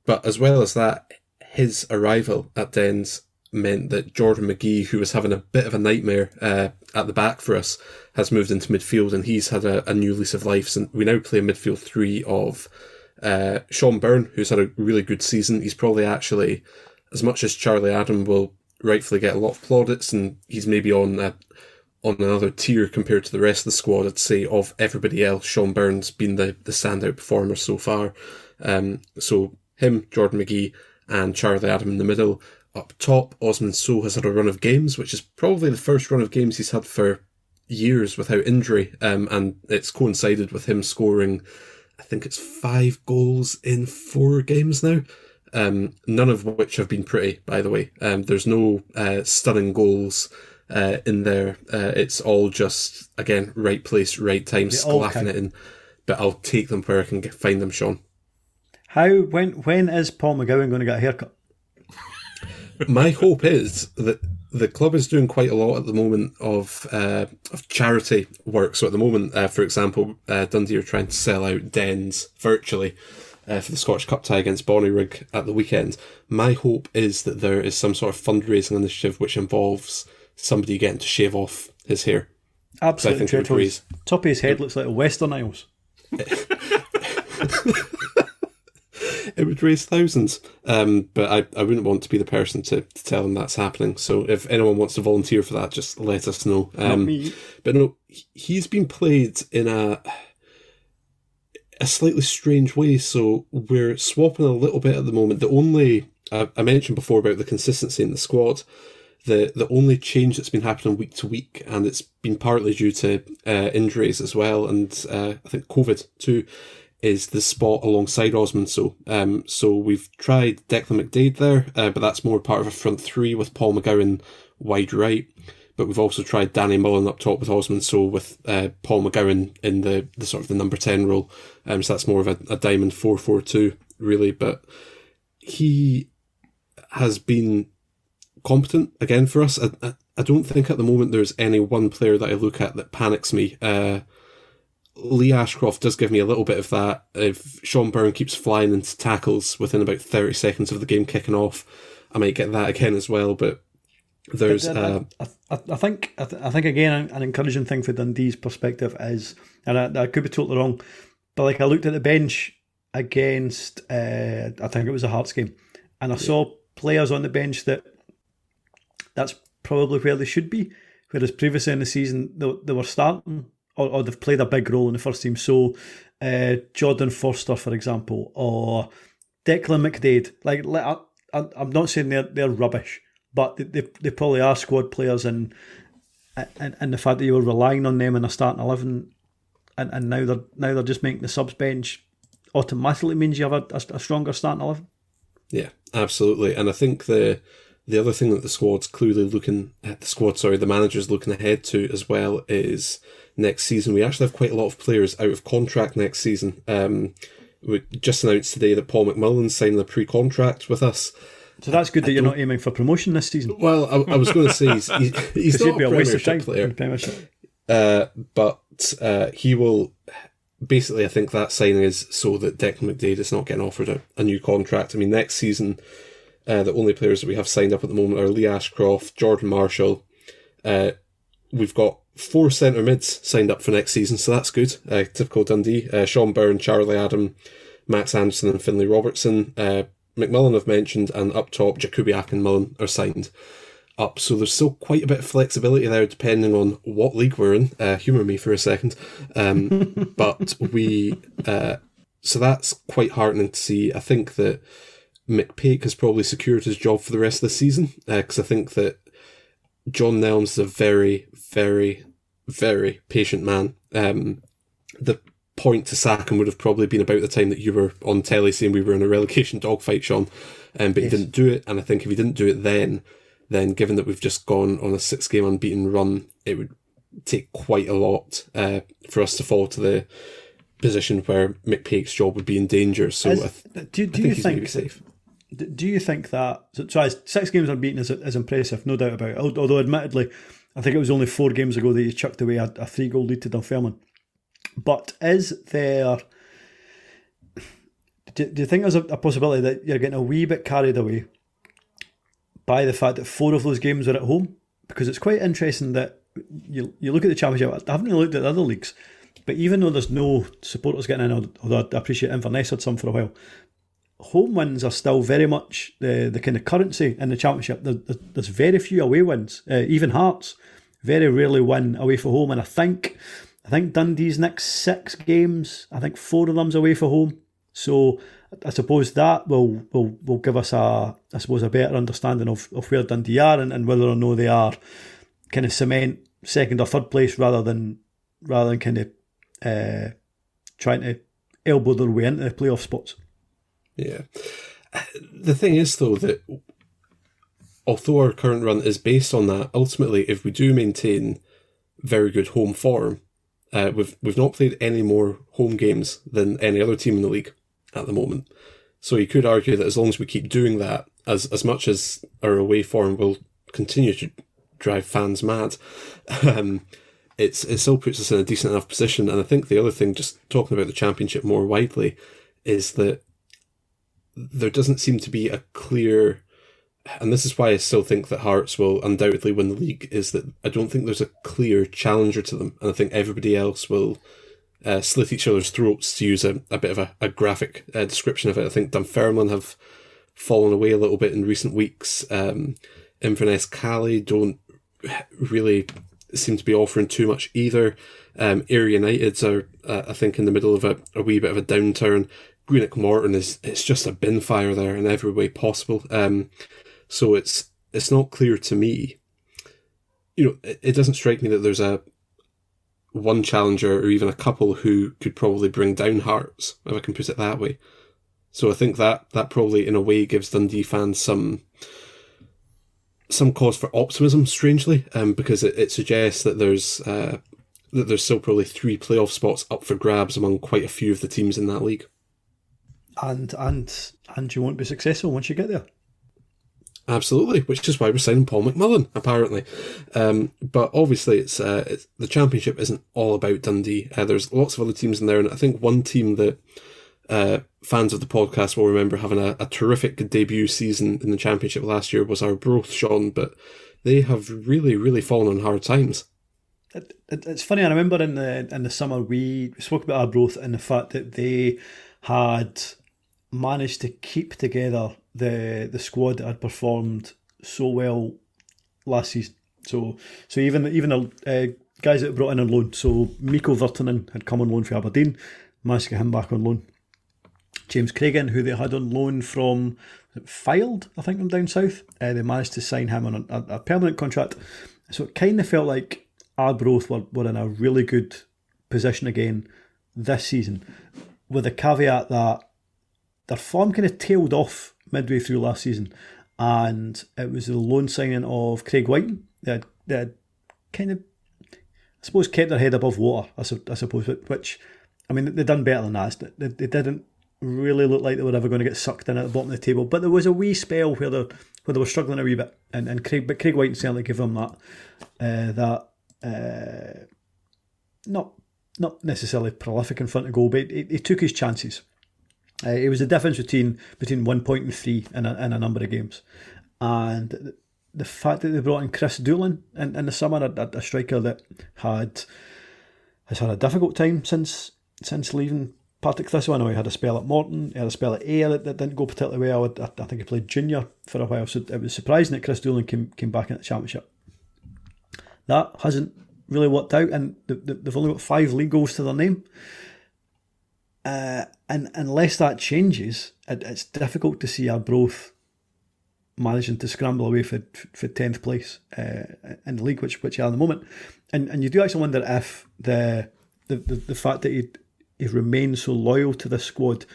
But as well as that, his arrival at Dens meant that Jordan McGhee, who was having a bit of a nightmare uh, at the back for us, has moved into midfield and he's had a, a new lease of life. And we now play a midfield three of uh, Sean Byrne, who's had a really good season. He's probably actually, as much as Charlie Adam will rightfully get a lot of plaudits, and he's maybe on a, on another tier compared to the rest of the squad. I'd say of everybody else, Sean Byrne's been the the standout performer so far. Um, so him, Jordan McGhee, and Charlie Adam in the middle. Up top, Osman Sow has had a run of games, which is probably the first run of games he's had for years without injury, um, and it's coincided with him scoring I think it's five goals in four games now. Um, none of which have been pretty, by the way. Um, there's no uh, stunning goals uh, in there. Uh, it's all just again right place, right time, sclaffing it in. But I'll take them where I can get, find them, Sean. How when when is Paul McGowan going to get a haircut? My hope is that the club is doing quite a lot at the moment of uh, of charity work. So at the moment, uh, for example, uh, Dundee are trying to sell out dens virtually uh, for the Scottish Cup tie against Bonnyrigg at the weekend. My hope is that there is some sort of fundraising initiative which involves somebody getting to shave off his hair. Absolutely, I think top of his head looks like a Western Isles. it would raise thousands. Um, but I, I wouldn't want to be the person to, to tell them that's happening. So if anyone wants to volunteer for that, just let us know. Um, but no, he's been played in a a slightly strange way. So we're swapping a little bit at the moment. The only I, I mentioned before about the consistency in the squad. The the only change that's been happening week to week, and it's been partly due to uh, injuries as well, and uh, I think COVID too is the spot alongside Osman Sow. Um, so we've tried Declan McDaid there, uh, but that's more part of a front three with Paul McGowan wide right. But we've also tried Danny Mullen up top with Osman Sow with uh, Paul McGowan in the, the sort of the number 10 role. Um, so that's more of a, a diamond 4-4-2, really. But he has been competent again for us. I, I, I, don't think at the moment there's any one player that I look at that panics me. Uh, Lee Ashcroft does give me a little bit of that. If Sean Byrne keeps flying into tackles within about 30 seconds of the game kicking off, I might get that again as well. But there's. Uh, I, I, I, think I, th- I think again an encouraging thing for Dundee's perspective is, and I, I could be totally wrong, but like I looked at the bench against, uh, I think it was a Hearts game, and I yeah. saw players on the bench that that's probably where they should be. Whereas previously in the season they, they were starting or, or, they've played a big role in the first team. So uh, Jordan Forster, for example, or Declan McDaid. Like I, am not saying they're they're rubbish, but they, they, they probably are squad players, and, and and the fact that you were relying on them in a starting eleven, and, and now they're now they're just making the subs bench automatically means you have a, a, a stronger starting eleven. Yeah, absolutely, and I think the the other thing that the squad's clearly looking at the squad, sorry, the manager's looking ahead to as well is next season. We actually have quite a lot of players out of contract next season. Um, we just announced today that Paul McMullen signed a pre-contract with us. So that's good that you're not aiming for promotion this season. Well, I, I was going to say he's, he's, he's not a, a waste of time player, uh, but uh, he will. Basically, I think that signing is so that Declan McDaid is not getting offered a, a new contract. I mean, next season uh, the only players that we have signed up at the moment are Lee Ashcroft, Jordan Marshall. Uh, we've got four centre mids signed up for next season, so that's good. Uh, typical Dundee. Uh, Sean Byrne, Charlie Adam, Max Anderson, and Finlay Robertson. Uh, McMullen I've mentioned, and up top, Jakubiak and Mullen are signed up. So there's still quite a bit of flexibility there, depending on what league we're in. Uh, humour me for a second. Um, but we, uh, so that's quite heartening to see. I think that McPake has probably secured his job for the rest of the season because uh, I think that John Nelms is a very, very, very patient man. Um, the point to sack him would have probably been about the time that you were on telly saying we were in a relegation dogfight, Sean. Um, but yes. he didn't do it, and I think if he didn't do it then, then given that we've just gone on a six game unbeaten run, it would take quite a lot uh, for us to fall to the position where McPake's job would be in danger. So As, I, th- do, do think you think safe do you think that so, so six games unbeaten is, is impressive, no doubt about it. Although, admittedly, I think it was only four games ago that you chucked away a, a three goal lead to Dunfermline. But is there? Do, do you think there's a, a, possibility that you're getting a wee bit carried away by the fact that four of those games are at home? Because it's quite interesting that you you look at the championship. I haven't really looked at the other leagues, but even though there's no supporters getting in, although I appreciate Inverness had some for a while, home wins are still very much the, the kind of currency in the championship. There, there's very few away wins. Uh, even Hearts very rarely win away for home, and I think I think Dundee's next six games, I think four of them's away for home. So I suppose that will will, will give us a I suppose a better understanding of, of where Dundee are and, and whether or no they are kind of cement second or third place rather than rather than kind of uh, trying to elbow their way into the playoff spots. Yeah. The thing is, though, that although our current run is based on that, ultimately, if we do maintain very good home form, uh, we've we've not played any more home games than any other team in the league at the moment. So you could argue that as long as we keep doing that, as as much as our away form will continue to drive fans mad, um, it's it still puts us in a decent enough position. And I think the other thing, just talking about the championship more widely, is that there doesn't seem to be a clear and this is why I still think that Hearts will undoubtedly win the league, is that I don't think there's a clear challenger to them. And I think everybody else will uh, slit each other's throats, to use a, a bit of a, a graphic uh, description of it. I think Dunfermline have fallen away a little bit in recent weeks. Um, Inverness Caley don't really seem to be offering too much either. Um, Ayr Uniteds are, uh, I think, in the middle of a, a wee bit of a downturn. Greenock Morton is it's just a bin fire there in every way possible. Um, so it's it's not clear to me. You know, it, it doesn't strike me that there's a one challenger or even a couple who could probably bring down Hearts, if I can put it that way. So I think that that probably in a way gives Dundee fans some some cause for optimism, strangely, um, because it, it suggests that there's uh, that there's still probably three playoff spots up for grabs among quite a few of the teams in that league. And and and you won't be successful once you get there. Absolutely, which is why we're signing Paul McMullen, apparently. Um, but obviously, it's, uh, it's, the championship isn't all about Dundee. Uh, there's lots of other teams in there, and I think one team that uh, fans of the podcast will remember having a, a, terrific debut season in the championship last year was Arbroath, Sean. But they have really, really fallen on hard times. It, it, it's funny. I remember in the in the summer we spoke about our Arbroath and the fact that they had managed to keep together the the squad that had performed so well last season. So so even even the uh, guys that brought in on loan. So Mikko Virtanen had come on loan for Aberdeen, managed to get him back on loan. James Craigen, who they had on loan from Fylde, I think, from down south, uh, they managed to sign him on a, a permanent contract. So it kind of felt like Arbroath were, were in a really good position again this season, with the caveat that their form kind of tailed off midway through last season, and it was the loan signing of Craig Wighton they had kind of, I suppose, kept their head above water. I, su- I suppose, which I mean, they've done better than that. They, they didn't really look like they were ever going to get sucked in at the bottom of the table, but there was a wee spell where they where they were struggling a wee bit, and, and Craig, but Craig Wighton certainly gave them that uh, that uh, not not necessarily prolific in front of goal, but he, he took his chances. Uh, it was the difference between between one point and three in a, in a number of games, and the fact that they brought in Chris Doolan in, in the summer, a, a striker that had has had a difficult time since since leaving Partick Thistle. I know he had a spell at Morton, he had a spell at Ayr that, that didn't go particularly well. I, I, think he played junior for a while, so it was surprising that Chris Doolan came came back in the championship. That hasn't really worked out, and they've only got five league goals to their name. Uh, and unless that changes, it, it's difficult to see our Arbroath managing to scramble away for for tenth place uh, in the league, which which are at the moment. And and you do actually wonder if the the, the, the fact that he he remained so loyal to the squad,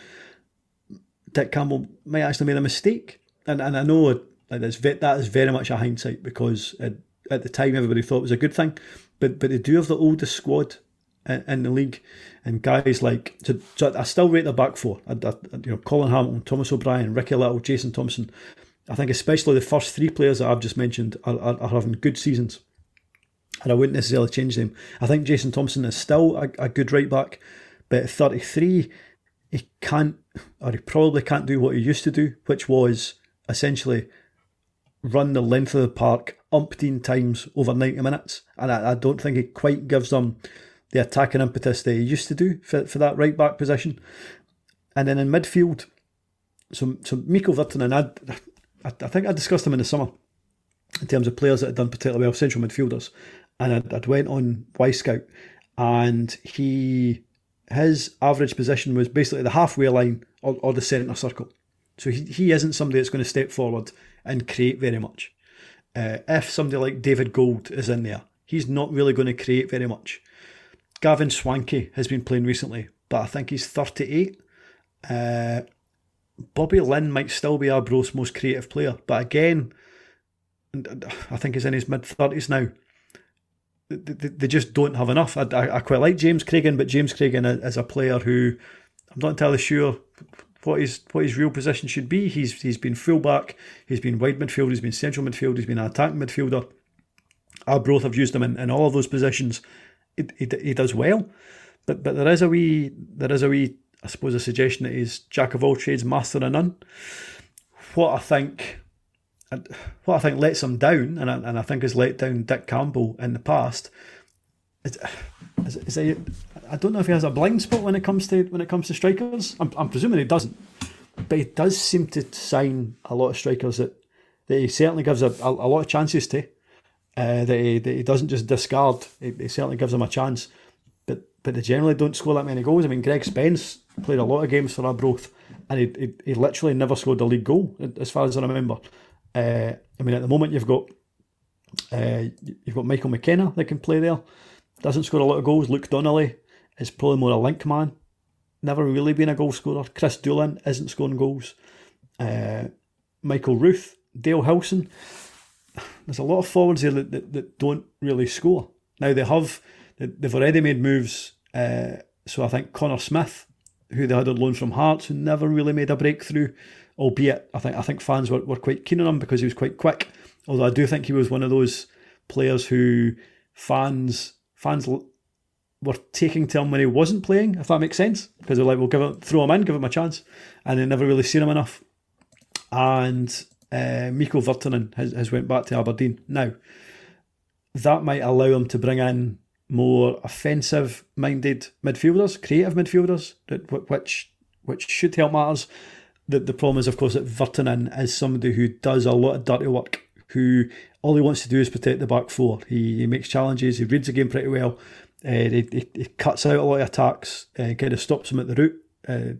Dick Campbell might actually made a mistake. And and I know that is that is very much a hindsight because at, at the time everybody thought it was a good thing, but but they do have the oldest squad in, the league and guys like so, so I still rate the back four. I, I, you know, Colin Hamilton, Thomas O'Brien, Ricky Little, Jason Thomson. I think especially the first three players that I've just mentioned are, are, are having good seasons, and I wouldn't necessarily change them. I think Jason Thomson is still a, a good right back, but at 33, he can't, or he probably can't do what he used to do, which was essentially run the length of the park umpteen times over 90 minutes. And I, I don't think he quite gives them the attacking impetus he used to do for, for that right back position. And then in midfield, so so Mikko Virtanen, I, I think I discussed him in the summer in terms of players that had done particularly well, central midfielders, and I'd, I'd went on Y Wyscout, and he his average position was basically the halfway line or, or the centre circle. So he, he isn't somebody that's going to step forward and create very much. Uh, if somebody like David Gold is in there, he's not really going to create very much. Gavin Swankie has been playing recently, but I think he's 38. Uh, Bobby Linn might still be Arbroath's most creative player, but again, I think he's in his mid 30s now. They just don't have enough. I, I, quite like James Craigen, but James Craigen is a player who I'm not entirely sure what his what his real position should be. He's he's been fullback, he's been wide midfield, he's been central midfield, he's been an attacking midfielder. Arbroath have used him in, in all of those positions, he, he, he does well. But but there is a wee there is a wee I suppose a suggestion that he's jack of all trades, master of none. What I think what I think lets him down, and I, and I think has let down Dick Campbell in the past, is, is, is he, I don't know if he has a blind spot when it comes to when it comes to strikers. I'm, I'm presuming he doesn't, but he does seem to sign a lot of strikers that, that he certainly gives a, a, a lot of chances to uh, that, he, that he doesn't just discard. He, he, certainly gives them a chance, but but they generally don't score that many goals. I mean, Greg Spence played a lot of games for Arbroath, and he, he, he literally never scored a league goal, as far as I remember. Uh, I mean, at the moment you've got uh, you've got Michael McKenna that can play there. Doesn't score a lot of goals. Luke Donnelly is probably more a link man. Never really been a goal scorer. Chris Doolan isn't scoring goals. Uh, Michael Ruth, Dale Hilson there's a lot of forwards here that, that, that don't really score. Now they have they've already made moves. Uh, so I think Connor Smith, who they had on loan from Hearts, who never really made a breakthrough. Albeit, I think I think fans were, were quite keen on him because he was quite quick. Although I do think he was one of those players who fans fans were taking to him when he wasn't playing, if that makes sense. Because they're like, we'll give him, throw him in, give him a chance, and they never really seen him enough. And uh, Mikko Virtanen has, has went back to Aberdeen now. That might allow him to bring in more offensive-minded midfielders, creative midfielders, which which should help matters. The, the problem is, of course, that Virtanen is somebody who does a lot of dirty work, who all he wants to do is protect the back four. He, he makes challenges, he reads the game pretty well, uh, he, he, he, cuts out a lot of attacks, uh, kind of stops them at the root, uh,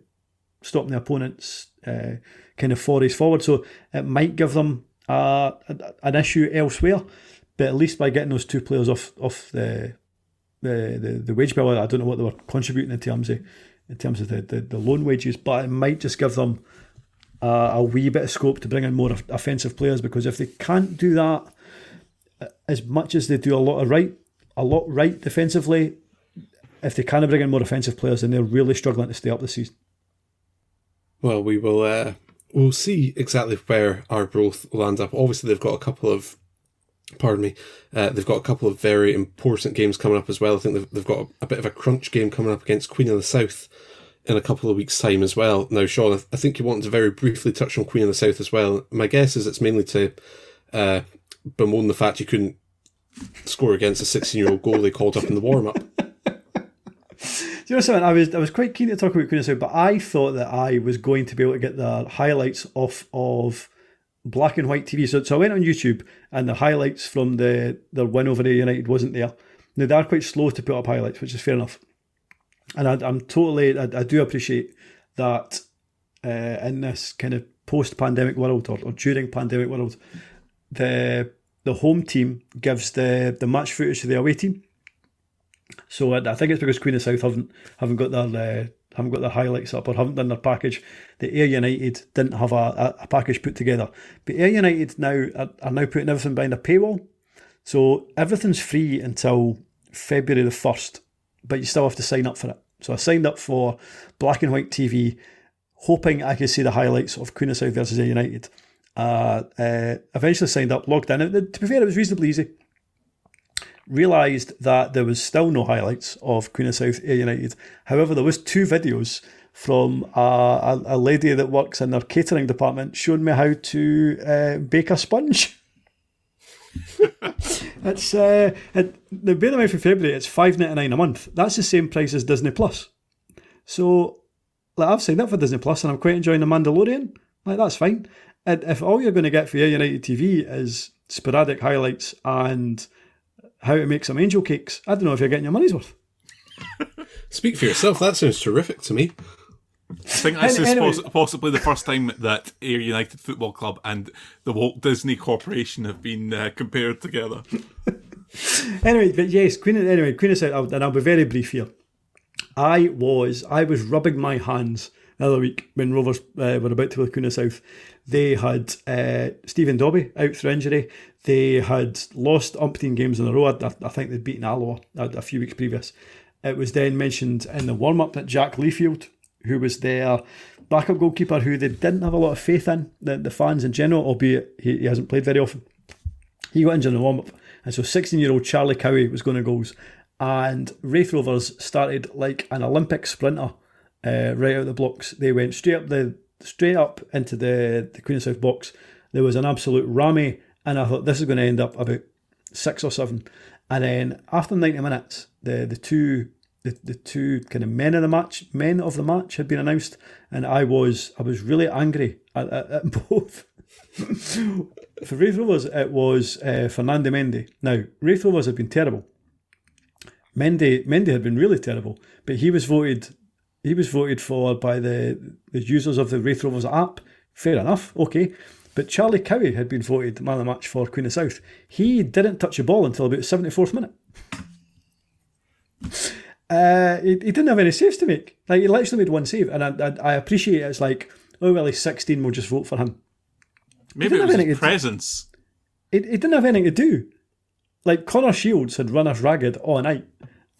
stopping the opponents, uh, kind of forays forward. So it might give them uh, an issue elsewhere, but at least by getting those two players off off the the, the, the wage bill, I don't know what they were contributing in terms of in terms of the, the, the loan wages, but it might just give them uh, a wee bit of scope to bring in more offensive players because if they can't do that as much as they do a lot of right, a lot right defensively, if they can't bring in more offensive players, then they're really struggling to stay up this season. Well, we will uh, we'll see exactly where Arbroath lands up. Obviously, they've got a couple of pardon me, uh, they've got a couple of very important games coming up as well. I think they've, they've got a, a, bit of a crunch game coming up against Queen of the South in a couple of weeks' time as well. Now, Sean, I think you wanted to very briefly touch on Queen of the South as well. My guess is it's mainly to uh, bemoan the fact you couldn't score against a 16 year old goalie called up in the warm up. You know something? I was I was quite keen to talk about Queen of the South, but I thought that I was going to be able to get the highlights off of black and white TV. So, so I went on YouTube and the highlights from the, the win over the United wasn't there. Now, they are quite slow to put up highlights, which is fair enough. And I, am totally, I, I, do appreciate that uh, in this kind of post pandemic world or, or during pandemic world, the the home team gives the, the match footage to the away team. So I, I think it's because Queen of South haven't haven't got their uh, haven't got their highlights up or haven't done their package. The Ayr United didn't have a, a, package put together. But Ayr United now are, are now putting everything behind a paywall. So everything's free until February the 1st, but you still have to sign up for it. So I signed up for black and white TV, hoping I could see the highlights of Queen of South versus Ayr United. Uh, uh, eventually signed up, logged in. To be fair, it was reasonably easy realised that there was still no highlights of Queen of South Ayr United. However, there was two videos from a, a, a, lady that works in their catering department showing me how to uh, bake a sponge. it's uh, it, the bear in mind for February. It's five ninety nine a month. That's the same price as Disney Plus. So, like I've signed up for Disney Plus and I'm quite enjoying the Mandalorian. Like that's fine. And if all you're going to get for Ayr United TV is sporadic highlights and how to make some angel cakes. I don't know if you're getting your money's worth. Speak for yourself. That sounds terrific to me. I think this is anyway. possibly the first time that Ayr United Football Club and the Walt Disney Corporation have been uh, compared together. anyway, but yes, Queen. Anyway, Queen of South, and I'll be very brief here. I was I was rubbing my hands the other week when Rovers uh, were about to play Queen of South. They had uh, Stephen Dobbie out for injury. They had lost umpteen games in a row. I, I think they'd beaten Alloa a, a, few weeks previous. It was then mentioned in the warm up that Jack Leafield, who was their backup goalkeeper, who they didn't have a lot of faith in, the, the fans in general, albeit he, he hasn't played very often, he got injured in the warm up. And so 16 year old Charlie Cowie was going to goals. And Raith Rovers started like an Olympic sprinter uh, right out the blocks. They went straight up the straight up into the, the Queen of South box. There was an absolute rammy and I thought this is going to end up about six or seven. And then after 90 minutes, the, the two the, the two kind of men of the match men of the match had been announced, and I was I was really angry at, at, at both. For Raith Rovers, it was uh, Fernando Mendy. Now, Raith Rovers had been terrible. Mendy Mendy had been really terrible, but he was voted he was voted for by the the users of the Raith Rovers app. Fair enough, okay. But Charlie Cowie had been voted man of the match for Queen of South. He didn't touch a ball until about 74th minute. Uh, he, he, didn't have any saves to make. Like he literally made one save, and I, I, I appreciate it. It's like, oh well, he's 16. We'll just vote for him. Maybe it was his presence. He, he didn't have anything to do. Like Connor Shields had run us ragged all night,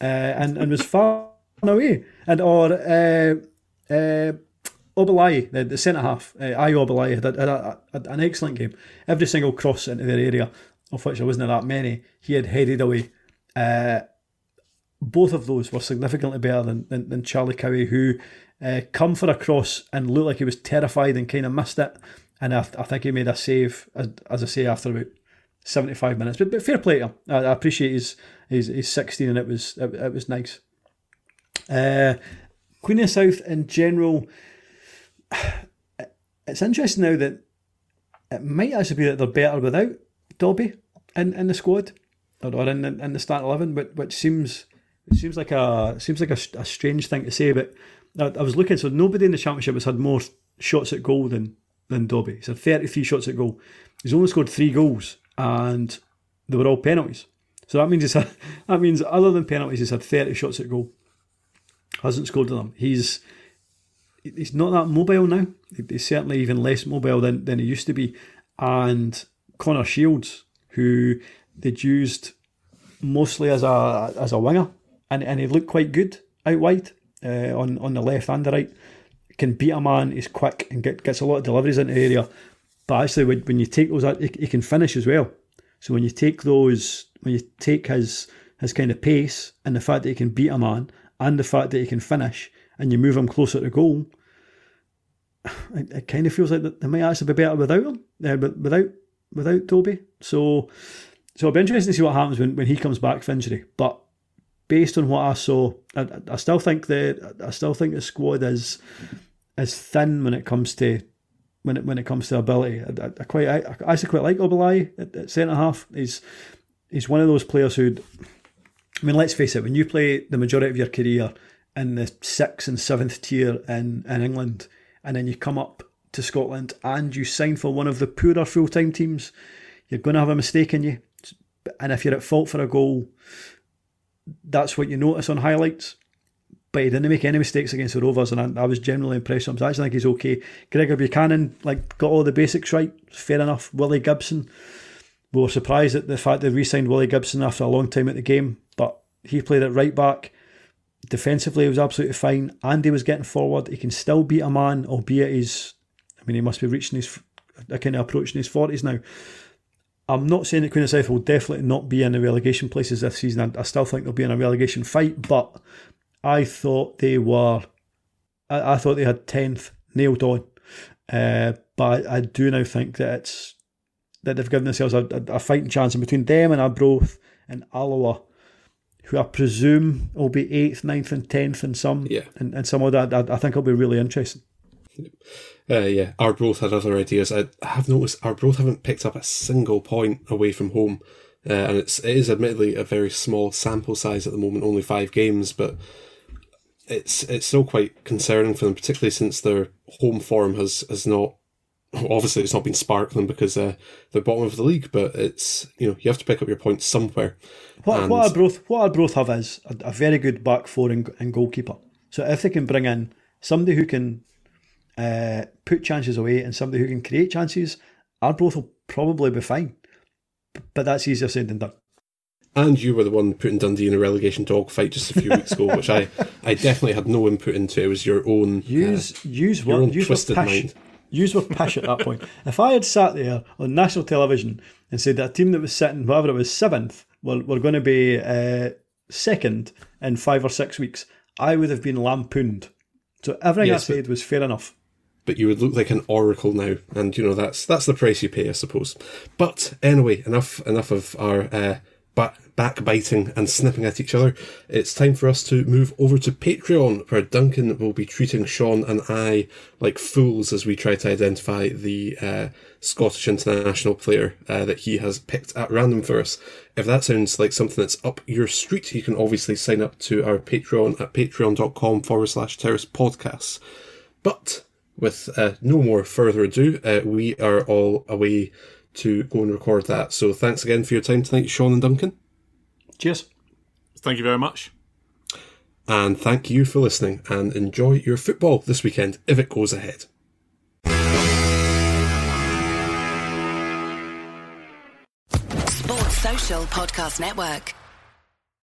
uh, and and was far away, and or uh, Obileye, the, the centre half, uh, I Obileye had, had an excellent game. Every single cross into their area, of which there wasn't that many, he had headed away. Uh, both of those were significantly better than, than, than Charlie Cowie, who uh, come for a cross and looked like he was terrified and kind of missed it. And I, I think he made a save, as, as I say, after about 75 minutes. But, but fair play to him. I, I appreciate his, his, his 16 and it was it, it was nice. Uh, Queen of South in general, it's interesting now that it might actually be that they're better without Dobbie in, in the squad or in, in the start eleven, but which seems it seems like a seems like a, a strange thing to say. But I, I, was looking, so nobody in the championship has had more shots at goal than than Dobbie. He's had thirty three shots at goal. He's only scored three goals, and they were all penalties. So that means he's had, that means other than penalties, he's had thirty shots at goal. Hasn't scored them. He's he's not that mobile now. He's certainly even less mobile than, than he used to be. And Connor Shields, who they'd used mostly as a as a winger, and, and he looked quite good out wide uh, on on the left and the right. Can beat a man. He's quick and get, gets a lot of deliveries into the area. But actually, when, when you take those, he, he can finish as well. So when you take those, when you take his his kind of pace and the fact that he can beat a man and the fact that he can finish, and you move him closer to goal, it, it kind of feels like they might actually be better without him, uh, without without Toby. So, so it'll be interesting to see what happens when, when he comes back from injury. But based on what I saw, I, I still think the I still think the squad is is thin when it comes to when it when it comes to ability. I, I quite I, I actually quite like Obileye at, at centre half. He's he's one of those players who, I mean, let's face it, when you play the majority of your career in the sixth and seventh tier in in England, and then you come up to Scotland and you sign for one of the poorer full time teams, you're going to have a mistake in you. And if you're at fault for a goal, that's what you notice on highlights. But he didn't make any mistakes against the Rovers, and I, I was generally impressed with him. So I actually think he's okay. Gregor Buchanan, like, got all the basics right. Fair enough. Willie Gibson, we were surprised at the fact they re-signed Willie Gibson after a long time at the game, but he played it right back. Defensively, he was absolutely fine. Andy was getting forward. He can still beat a man, albeit he's, I mean, he must be reaching his, kind of approaching his 40s now. I'm not saying that Queen of South will definitely not be in the relegation places this season. I, still think they'll be in a relegation fight, but I thought they were, I, I thought they had 10th nailed on. Uh, but I, I, do now think that it's, that they've given themselves a, a, a fighting chance. And between them and Arbroath and Alloa, who I presume will be 8th, 9th, and 10th and some, yeah. and, and some of that, I, I think it'll be really interesting. Uh, yeah, Arbroath had other ideas. I have noticed Arbroath haven't picked up a single point away from home, uh, and it's it is admittedly a very small sample size at the moment, only five games, but it's it's still quite concerning for them, particularly since their home form has has not. Obviously, it's not been sparkling because uh, they're bottom of the league, but it's you know you have to pick up your points somewhere. What and what Arbroath what Arbroath have is a, a very good back four and, and goalkeeper. So if they can bring in somebody who can uh, put chances away and somebody who can create chances, our Arbroath will probably be fine. But that's easier said than done. And you were the one putting Dundee in a relegation dogfight just a few weeks ago, which I, I definitely had no input into. It was your own use uh, use what own use twisted mind. Use with pish at that point. If I had sat there on national television and said that a team that was sitting, whatever it was, seventh, were, were going to be uh, second in five or six weeks, I would have been lampooned. So everything yes, I said was fair enough but you would look like an oracle now, and you know that's that's the price you pay, I suppose. But anyway, enough enough of our uh, back, backbiting and snipping at each other. It's time for us to move over to Patreon, where Duncan will be treating Sean and I like fools as we try to identify the uh, Scottish international player uh, that he has picked at random for us. If that sounds like something that's up your street, you can obviously sign up to our Patreon at patreon.com forward slash terrace podcasts. But with uh, no more further ado, uh, we are all away to go and record that. So thanks again for your time tonight, Sean and Duncan. Cheers. Thank you very much. And thank you for listening and enjoy your football this weekend if it goes ahead. Sports Social Podcast Network.